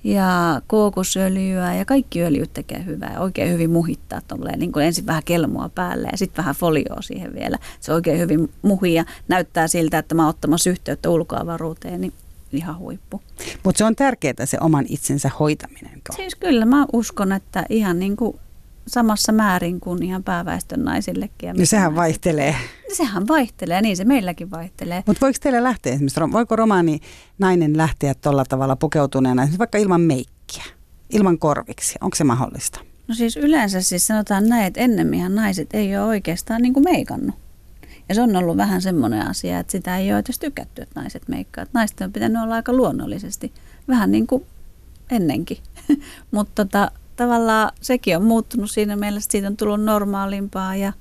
ja kookosöljyä ja kaikki öljyt tekee hyvää. Oikein hyvin muhittaa tolleen, niin kuin ensin vähän kelmoa päälle ja sitten vähän folioa siihen vielä. Se oikein hyvin muhii ja näyttää siltä, että mä oon ottamassa yhteyttä ulkoavaruuteen, niin ihan huippu. Mutta se on tärkeää se oman itsensä hoitaminen. Siis kyllä mä uskon, että ihan niin kuin samassa määrin kuin ihan pääväestön naisillekin. Ja niin sehän naiset. vaihtelee. Sehän vaihtelee, niin se meilläkin vaihtelee. Mutta voiko teille lähteä esimerkiksi, voiko romaani nainen lähteä tuolla tavalla pukeutuneena, vaikka ilman meikkiä, ilman korviksi? Onko se mahdollista? No siis yleensä siis sanotaan näin, että ennemminhän naiset ei ole oikeastaan niin kuin meikannut. Ja se on ollut vähän semmoinen asia, että sitä ei ole edes tykätty, että naiset meikkaa. Naisten on pitänyt olla aika luonnollisesti, vähän niin kuin ennenkin. Mutta tota, tavallaan sekin on muuttunut siinä mielessä, että siitä on tullut normaalimpaa ja,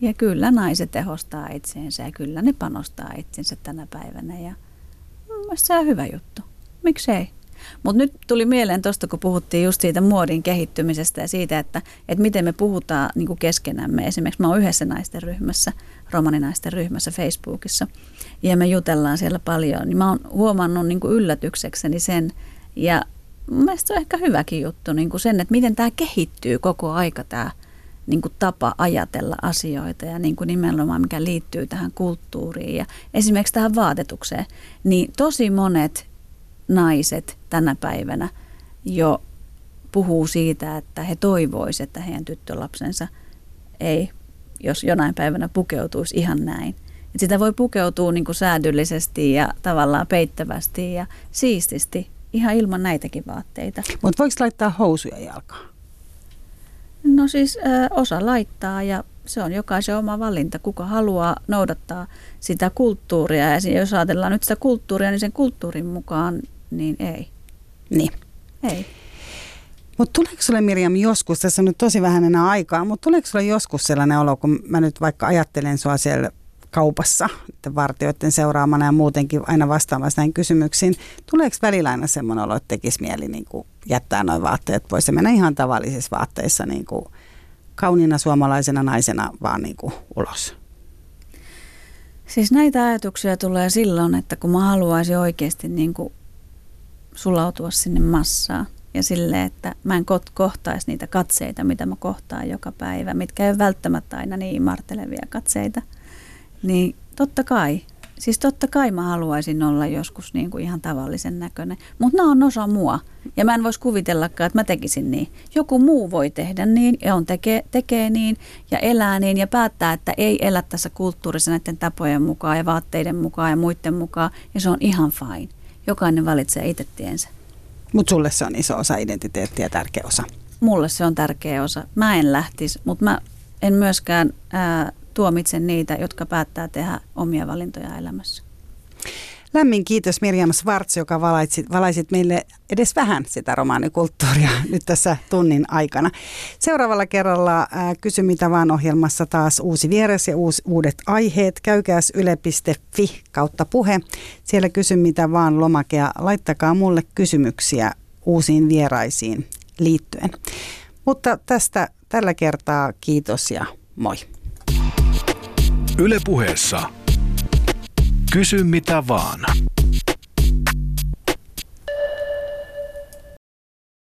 ja kyllä naiset tehostaa itseensä ja kyllä ne panostaa itsensä tänä päivänä. Ja mielestäni se on hyvä juttu. Miksei? Mutta nyt tuli mieleen tuosta, kun puhuttiin just siitä muodin kehittymisestä ja siitä, että, että miten me puhutaan niin kuin keskenämme. Esimerkiksi mä oon yhdessä naisten ryhmässä, romaninaisten ryhmässä Facebookissa, ja me jutellaan siellä paljon. Niin mä oon huomannut niin kuin yllätyksekseni sen, ja mielestäni se on ehkä hyväkin juttu, niin kuin sen, että miten tämä kehittyy koko aika tämä niin kuin tapa ajatella asioita ja niin kuin nimenomaan mikä liittyy tähän kulttuuriin ja esimerkiksi tähän vaatetukseen, niin tosi monet naiset tänä päivänä jo puhuu siitä, että he toivoisivat, että heidän tyttölapsensa ei, jos jonain päivänä pukeutuisi ihan näin. Et sitä voi pukeutua niin kuin säädyllisesti ja tavallaan peittävästi ja siististi ihan ilman näitäkin vaatteita. Mutta voiko laittaa housuja jalkaan? No siis ö, osa laittaa ja se on jokaisen oma valinta, kuka haluaa noudattaa sitä kulttuuria. Ja jos ajatellaan nyt sitä kulttuuria, niin sen kulttuurin mukaan niin ei. Niin. Ei. Mutta tuleeko sulle Mirjam joskus, tässä on nyt tosi vähän enää aikaa, mutta tuleeko sulle joskus sellainen olo, kun mä nyt vaikka ajattelen sua siellä kaupassa, että vartijoiden seuraamana ja muutenkin aina vastaamassa näihin kysymyksiin. Tuleeko välillä aina semmoinen olo, että tekisi mieli niin kuin jättää noin vaatteet pois ja mennä ihan tavallisissa vaatteissa niin kuin kauniina suomalaisena naisena vaan niin kuin ulos? Siis näitä ajatuksia tulee silloin, että kun mä haluaisin oikeasti niin kuin sulautua sinne massaan ja sille, että mä en kohtaisi niitä katseita, mitä mä kohtaan joka päivä, mitkä ei ole välttämättä aina niin martelevia katseita – niin totta kai. Siis totta kai mä haluaisin olla joskus niin kuin ihan tavallisen näköinen, mutta nämä on osa mua. Ja mä en voisi kuvitellakaan, että mä tekisin niin. Joku muu voi tehdä niin ja on tekee, tekee niin ja elää niin ja päättää, että ei elä tässä kulttuurissa näiden tapojen mukaan ja vaatteiden mukaan ja muiden mukaan. Ja se on ihan fine. Jokainen valitsee itse tiensä. Mutta sulle se on iso osa identiteettiä ja tärkeä osa. Mulle se on tärkeä osa. Mä en lähtisi, mutta mä en myöskään ää, tuomitsen niitä, jotka päättää tehdä omia valintoja elämässä. Lämmin kiitos Mirjam Svarts, joka valaisit, valaisit meille edes vähän sitä romaanikulttuuria nyt tässä tunnin aikana. Seuraavalla kerralla ää, Kysy mitä vaan ohjelmassa taas uusi vieras ja uus, uudet aiheet. Käykääs yle.fi kautta puhe. Siellä Kysy mitä vaan lomake ja laittakaa mulle kysymyksiä uusiin vieraisiin liittyen. Mutta tästä tällä kertaa kiitos ja moi. Yle puheessa. Kysy mitä vaan.